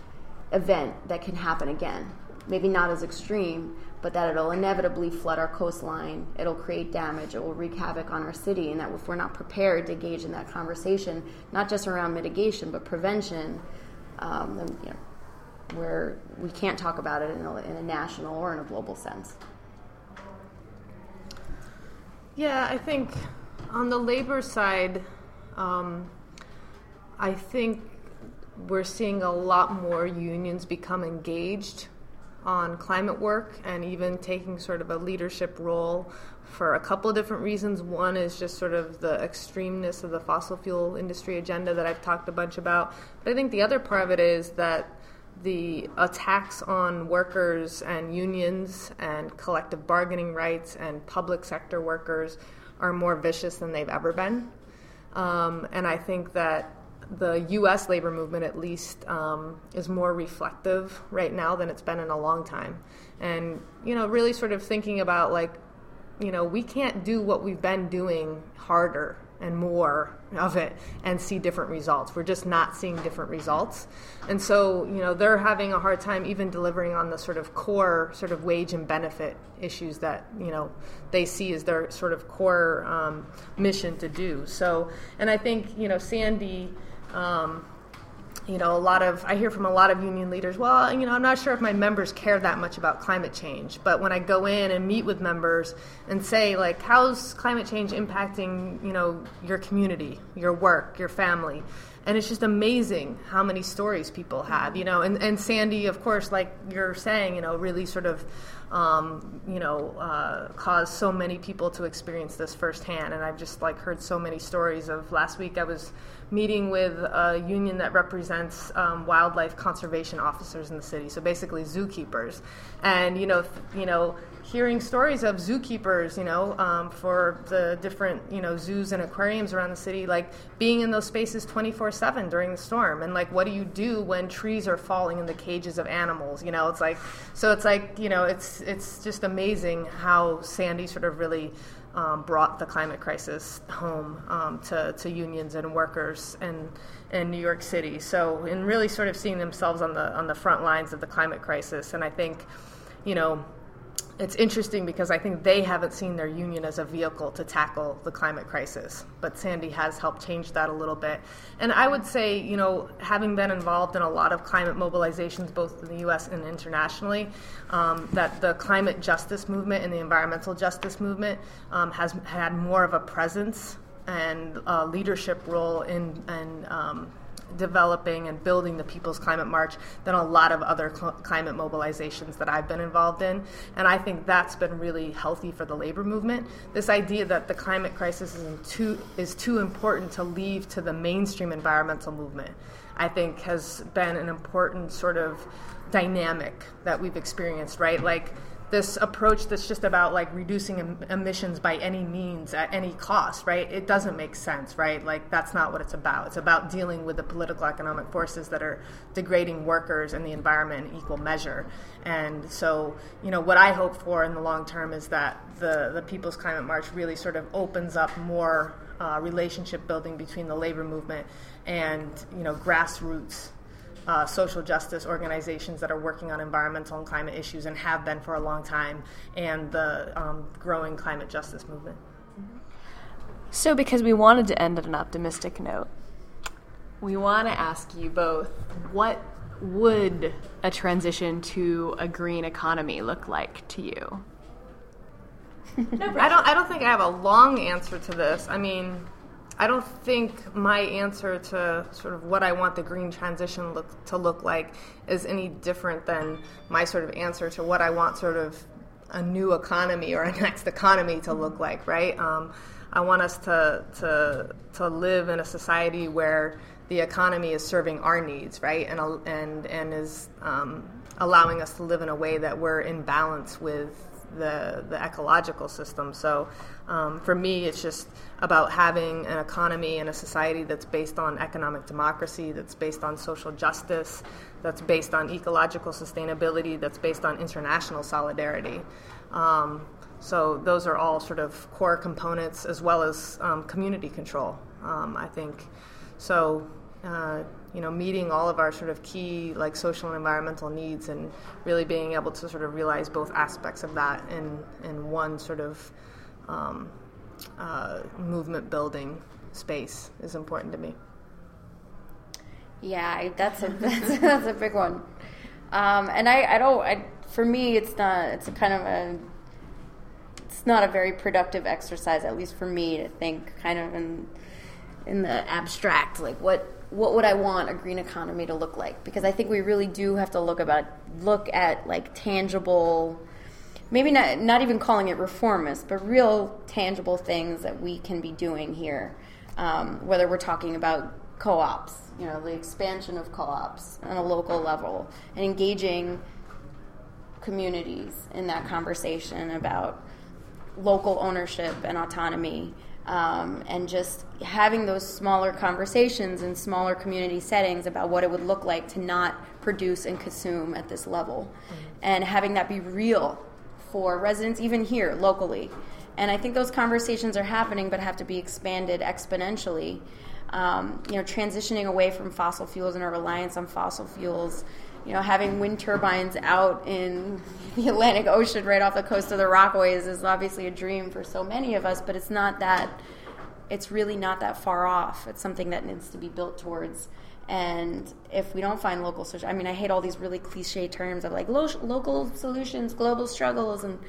event that can happen again. Maybe not as extreme, but that it'll inevitably flood our coastline, it'll create damage, it will wreak havoc on our city, and that if we're not prepared to engage in that conversation, not just around mitigation, but prevention, um, then you know, where we can't talk about it in a, in a national or in a global sense. Yeah, I think on the labor side, um, I think we're seeing a lot more unions become engaged on climate work and even taking sort of a leadership role for a couple of different reasons. One is just sort of the extremeness of the fossil fuel industry agenda that I've talked a bunch about. But I think the other part of it is that the attacks on workers and unions and collective bargaining rights and public sector workers are more vicious than they've ever been. Um, and I think that the U.S. labor movement, at least, um, is more reflective right now than it's been in a long time. And, you know, really sort of thinking about like, you know, we can't do what we've been doing harder and more of it and see different results. We're just not seeing different results. And so, you know, they're having a hard time even delivering on the sort of core sort of wage and benefit issues that, you know, they see as their sort of core um, mission to do. So, and I think, you know, Sandy, um, you know, a lot of I hear from a lot of union leaders. Well, you know, I'm not sure if my members care that much about climate change, but when I go in and meet with members and say like, how's climate change impacting, you know, your community, your work, your family, and it's just amazing how many stories people have, you know. And and Sandy, of course, like you're saying, you know, really sort of um, you know, uh, caused so many people to experience this firsthand. And I've just like heard so many stories of last week I was meeting with a union that represents um, wildlife conservation officers in the city, so basically zookeepers. And you know, you know, hearing stories of zookeepers, you know, um, for the different, you know, zoos and aquariums around the city, like being in those spaces 24 7 during the storm. And like, what do you do when trees are falling in the cages of animals? You know, it's like, so it's like, you know, it's, it's just amazing how Sandy sort of really um, brought the climate crisis home um, to, to unions and workers in, in New York City. So, in really sort of seeing themselves on the, on the front lines of the climate crisis. And I think, you know, it's interesting because I think they haven't seen their union as a vehicle to tackle the climate crisis. But Sandy has helped change that a little bit. And I would say, you know, having been involved in a lot of climate mobilizations, both in the US and internationally, um, that the climate justice movement and the environmental justice movement um, has had more of a presence and leadership role in, in um, developing and building the People's Climate March than a lot of other cl- climate mobilizations that I've been involved in. And I think that's been really healthy for the labor movement. This idea that the climate crisis is too, is too important to leave to the mainstream environmental movement, I think has been an important sort of dynamic that we've experienced, right? Like, this approach that's just about like reducing em- emissions by any means at any cost, right? It doesn't make sense, right? Like that's not what it's about. It's about dealing with the political economic forces that are degrading workers and the environment in equal measure. And so, you know, what I hope for in the long term is that the the People's Climate March really sort of opens up more uh, relationship building between the labor movement and you know grassroots uh, social justice organizations that are working on environmental and climate issues and have been for a long time, and the um, growing climate justice movement. So, because we wanted to end on an optimistic note, we want to ask you both what would a transition to a green economy look like to you? no I don't. I don't think I have a long answer to this. I mean, I don't think my answer to sort of what I want the green transition look to look like is any different than my sort of answer to what I want sort of a new economy or a next economy to look like. Right. Um, I want us to to to live in a society where the economy is serving our needs, right, and and and is um, allowing us to live in a way that we're in balance with the the ecological system. So um, for me, it's just about having an economy and a society that's based on economic democracy, that's based on social justice, that's based on ecological sustainability, that's based on international solidarity. Um, so those are all sort of core components, as well as um, community control. Um, I think so. Uh, you know, meeting all of our sort of key like social and environmental needs, and really being able to sort of realize both aspects of that in in one sort of um, uh, movement building space is important to me. Yeah, that's a that's, that's a big one. Um, and I, I don't. I, for me, it's not. It's a kind of a. It's not a very productive exercise, at least for me, to think kind of in in the abstract, like what what would I want a green economy to look like? Because I think we really do have to look about look at like tangible maybe not not even calling it reformist, but real tangible things that we can be doing here. Um, whether we're talking about co-ops, you know, the expansion of co-ops on a local level, and engaging communities in that conversation about local ownership and autonomy. Um, and just having those smaller conversations in smaller community settings about what it would look like to not produce and consume at this level, mm-hmm. and having that be real for residents, even here locally. And I think those conversations are happening, but have to be expanded exponentially. Um, you know, transitioning away from fossil fuels and our reliance on fossil fuels. You know, having wind turbines out in the Atlantic Ocean right off the coast of the Rockaways is obviously a dream for so many of us, but it's not that. It's really not that far off. It's something that needs to be built towards. And if we don't find local solutions, I mean, I hate all these really cliche terms of like lo- local solutions, global struggles, and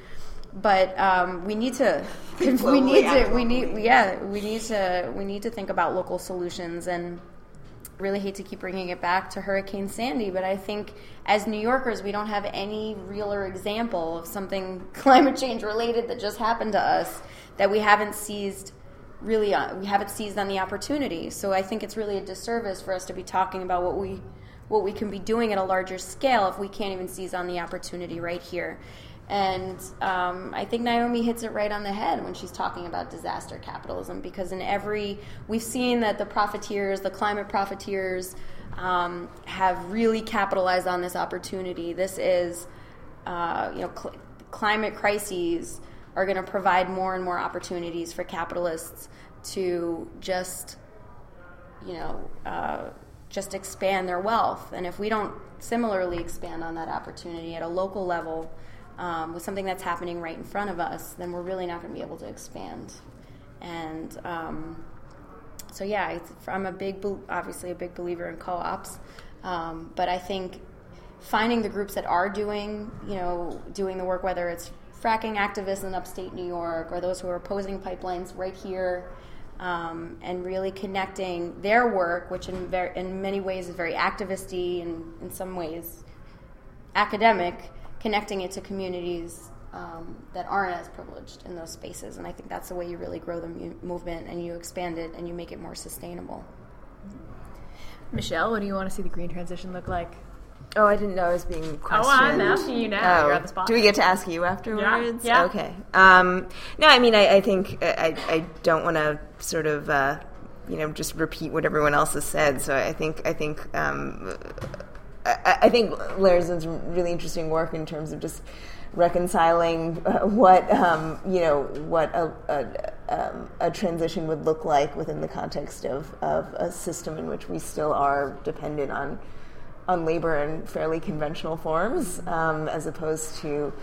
but um, we need to we need to we need yeah we need to we need to think about local solutions and really hate to keep bringing it back to Hurricane Sandy, but I think as New Yorkers, we don't have any realer example of something climate change related that just happened to us that we haven't seized really uh, we haven't seized on the opportunity. So I think it's really a disservice for us to be talking about what we what we can be doing at a larger scale if we can't even seize on the opportunity right here. And um, I think Naomi hits it right on the head when she's talking about disaster capitalism because in every we've seen that the profiteers, the climate profiteers, um, have really capitalized on this opportunity. This is, uh, you know, cl- climate crises are going to provide more and more opportunities for capitalists to just, you know, uh, just expand their wealth. And if we don't similarly expand on that opportunity at a local level um, with something that's happening right in front of us, then we're really not going to be able to expand. And um, so, yeah, I'm a big, obviously, a big believer in co-ops, um, but I think finding the groups that are doing, you know, doing the work, whether it's fracking activists in upstate New York or those who are opposing pipelines right here, um, and really connecting their work, which in, in many ways is very activisty and in some ways academic, connecting it to communities um, that aren't as privileged in those spaces. And I think that's the way you really grow the mu- movement and you expand it and you make it more sustainable. Michelle, what do you want to see the green transition look like? Oh, I didn't know I was being questioned. Oh, I'm asking you now. You're on the spot. Do we get to ask you afterwards? Yeah. Okay. Um, no, I mean, I, I think I, I don't want to sort of, uh, you know, just repeat what everyone else has said. So I think I think um, I, I think Larson's really interesting work in terms of just reconciling uh, what um, you know what a, a, um, a transition would look like within the context of, of a system in which we still are dependent on on labor in fairly conventional forms, um, as opposed to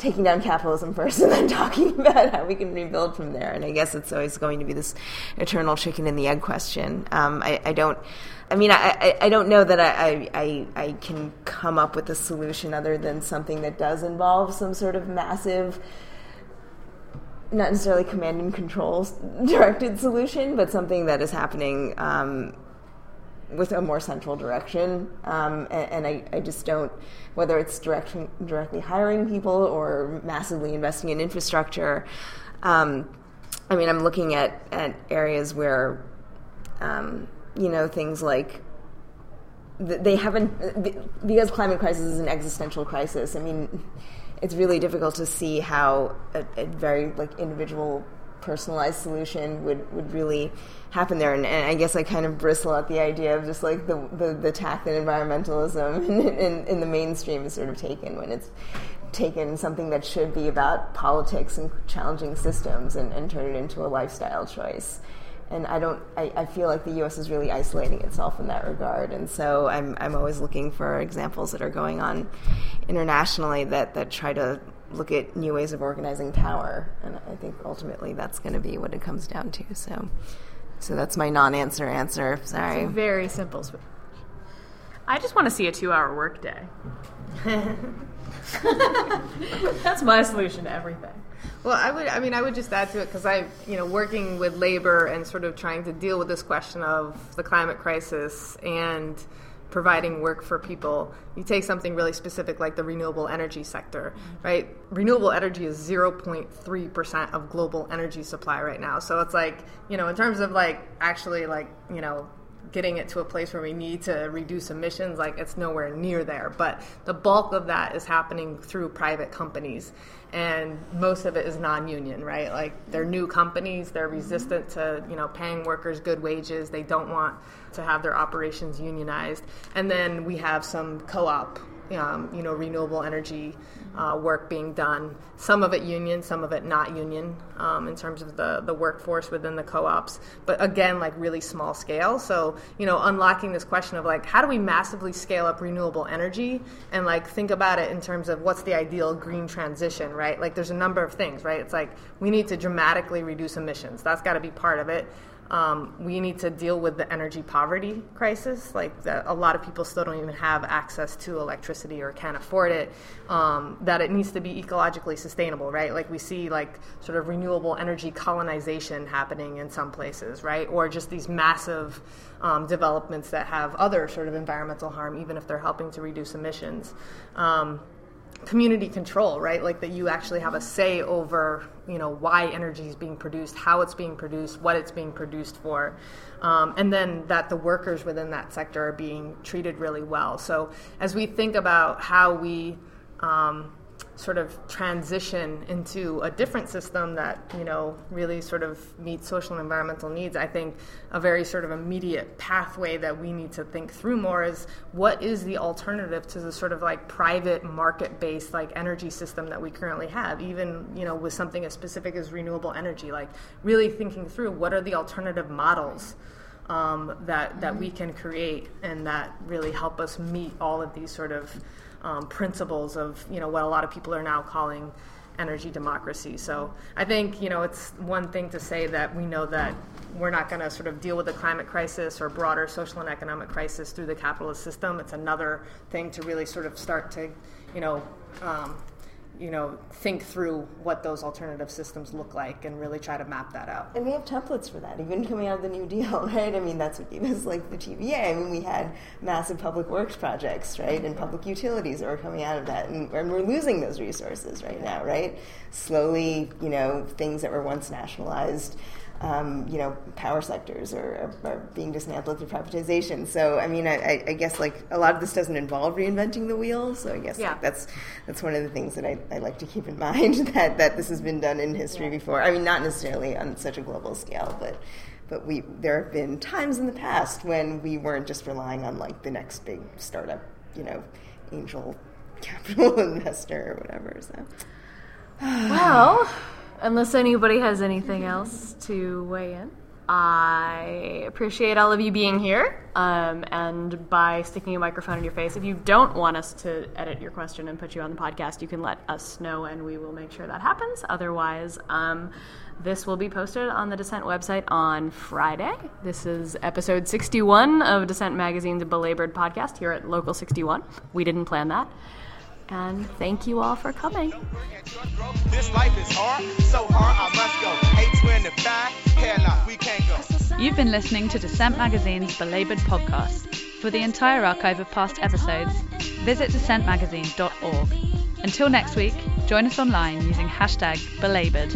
taking down capitalism first and then talking about how we can rebuild from there. And I guess it's always going to be this eternal chicken and the egg question. Um, I, I, don't. I mean, I, I, don't know that I, I, I can come up with a solution other than something that does involve some sort of massive not necessarily command and control directed solution, but something that is happening um, with a more central direction. Um, and, and I, I, just don't, whether it's direction, directly hiring people or massively investing in infrastructure. Um, I mean, I'm looking at, at areas where, um, you know, things like they haven't, because climate crisis is an existential crisis. I mean, it's really difficult to see how a, a very like individual personalized solution would, would really happen there. And, and, I guess I kind of bristle at the idea of just like the, the, the tack that environmentalism in, in, in the mainstream is sort of taken when it's taken something that should be about politics and challenging systems and, and turn it into a lifestyle choice. And I don't. I, I feel like the U.S. is really isolating itself in that regard, and so I'm I'm always looking for examples that are going on internationally that that try to look at new ways of organizing power, and I think ultimately that's going to be what it comes down to. So, so that's my non-answer answer. Sorry. very simple. I just want to see a two-hour workday. that's my solution to everything. Well, I would. I mean, I would just add to it because I, you know, working with labor and sort of trying to deal with this question of the climate crisis and providing work for people. You take something really specific like the renewable energy sector, right? Renewable energy is 0.3% of global energy supply right now. So it's like, you know, in terms of like actually like, you know, getting it to a place where we need to reduce emissions, like it's nowhere near there. But the bulk of that is happening through private companies. And most of it is non-union, right? Like they're new companies, they're resistant to, you know, paying workers good wages. They don't want to have their operations unionized. And then we have some co-op um, you know, renewable energy uh, work being done. Some of it union, some of it not union um, in terms of the, the workforce within the co-ops. But again, like really small scale. So, you know, unlocking this question of like, how do we massively scale up renewable energy and like think about it in terms of what's the ideal green transition, right? Like there's a number of things, right? It's like we need to dramatically reduce emissions. That's got to be part of it. Um, we need to deal with the energy poverty crisis. Like that, a lot of people still don't even have access to electricity or can't afford it. Um, that it needs to be ecologically sustainable, right? Like we see like sort of renewable energy colonization happening in some places, right? Or just these massive um, developments that have other sort of environmental harm, even if they're helping to reduce emissions. Community control, right? Like that you actually have a say over, you know, why energy is being produced, how it's being produced, what it's being produced for, um, and then that the workers within that sector are being treated really well. So as we think about how we um, sort of transition into a different system that you know really sort of meets social and environmental needs i think a very sort of immediate pathway that we need to think through more is what is the alternative to the sort of like private market based like energy system that we currently have even you know with something as specific as renewable energy? Like really thinking through what are the alternative models um, that that we can create and that really help us meet all of these sort of um, principles of you know what a lot of people are now calling energy democracy. So I think you know it's one thing to say that we know that we're not going to sort of deal with the climate crisis or broader social and economic crisis through the capitalist system. It's another thing to really sort of start to you know um, you know, think through what those alternative systems look like and really try to map that out. And we have templates for that, even coming out of the New Deal, right? I mean, that's what gave us like the TVA. I mean, we had massive public works projects, right, and public utilities that were coming out of that, and, and we're losing those resources right now, right? Slowly, you know, things that were once nationalized um, you know, power sectors are, are, are, being dismantled through privatization. So, I mean, I, I, guess like a lot of this doesn't involve reinventing the wheel. So, I guess yeah. like, that's that's one of the things that I, I like to keep in mind that that this has been done in history yeah. before. I mean, not necessarily on such a global scale, but but we there have been times in the past when we weren't just relying on like the next big startup, you know, angel capital investor or whatever. So, well. Unless anybody has anything else to weigh in. I appreciate all of you being here um, and by sticking a microphone in your face. If you don't want us to edit your question and put you on the podcast, you can let us know and we will make sure that happens. Otherwise, um, this will be posted on the Dissent website on Friday. This is episode 61 of Dissent Magazine's Belabored podcast here at Local 61. We didn't plan that. And thank you all for coming. You've been listening to Dissent Magazine's Belabored podcast. For the entire archive of past episodes, visit dissentmagazine.org. Until next week, join us online using hashtag belabored.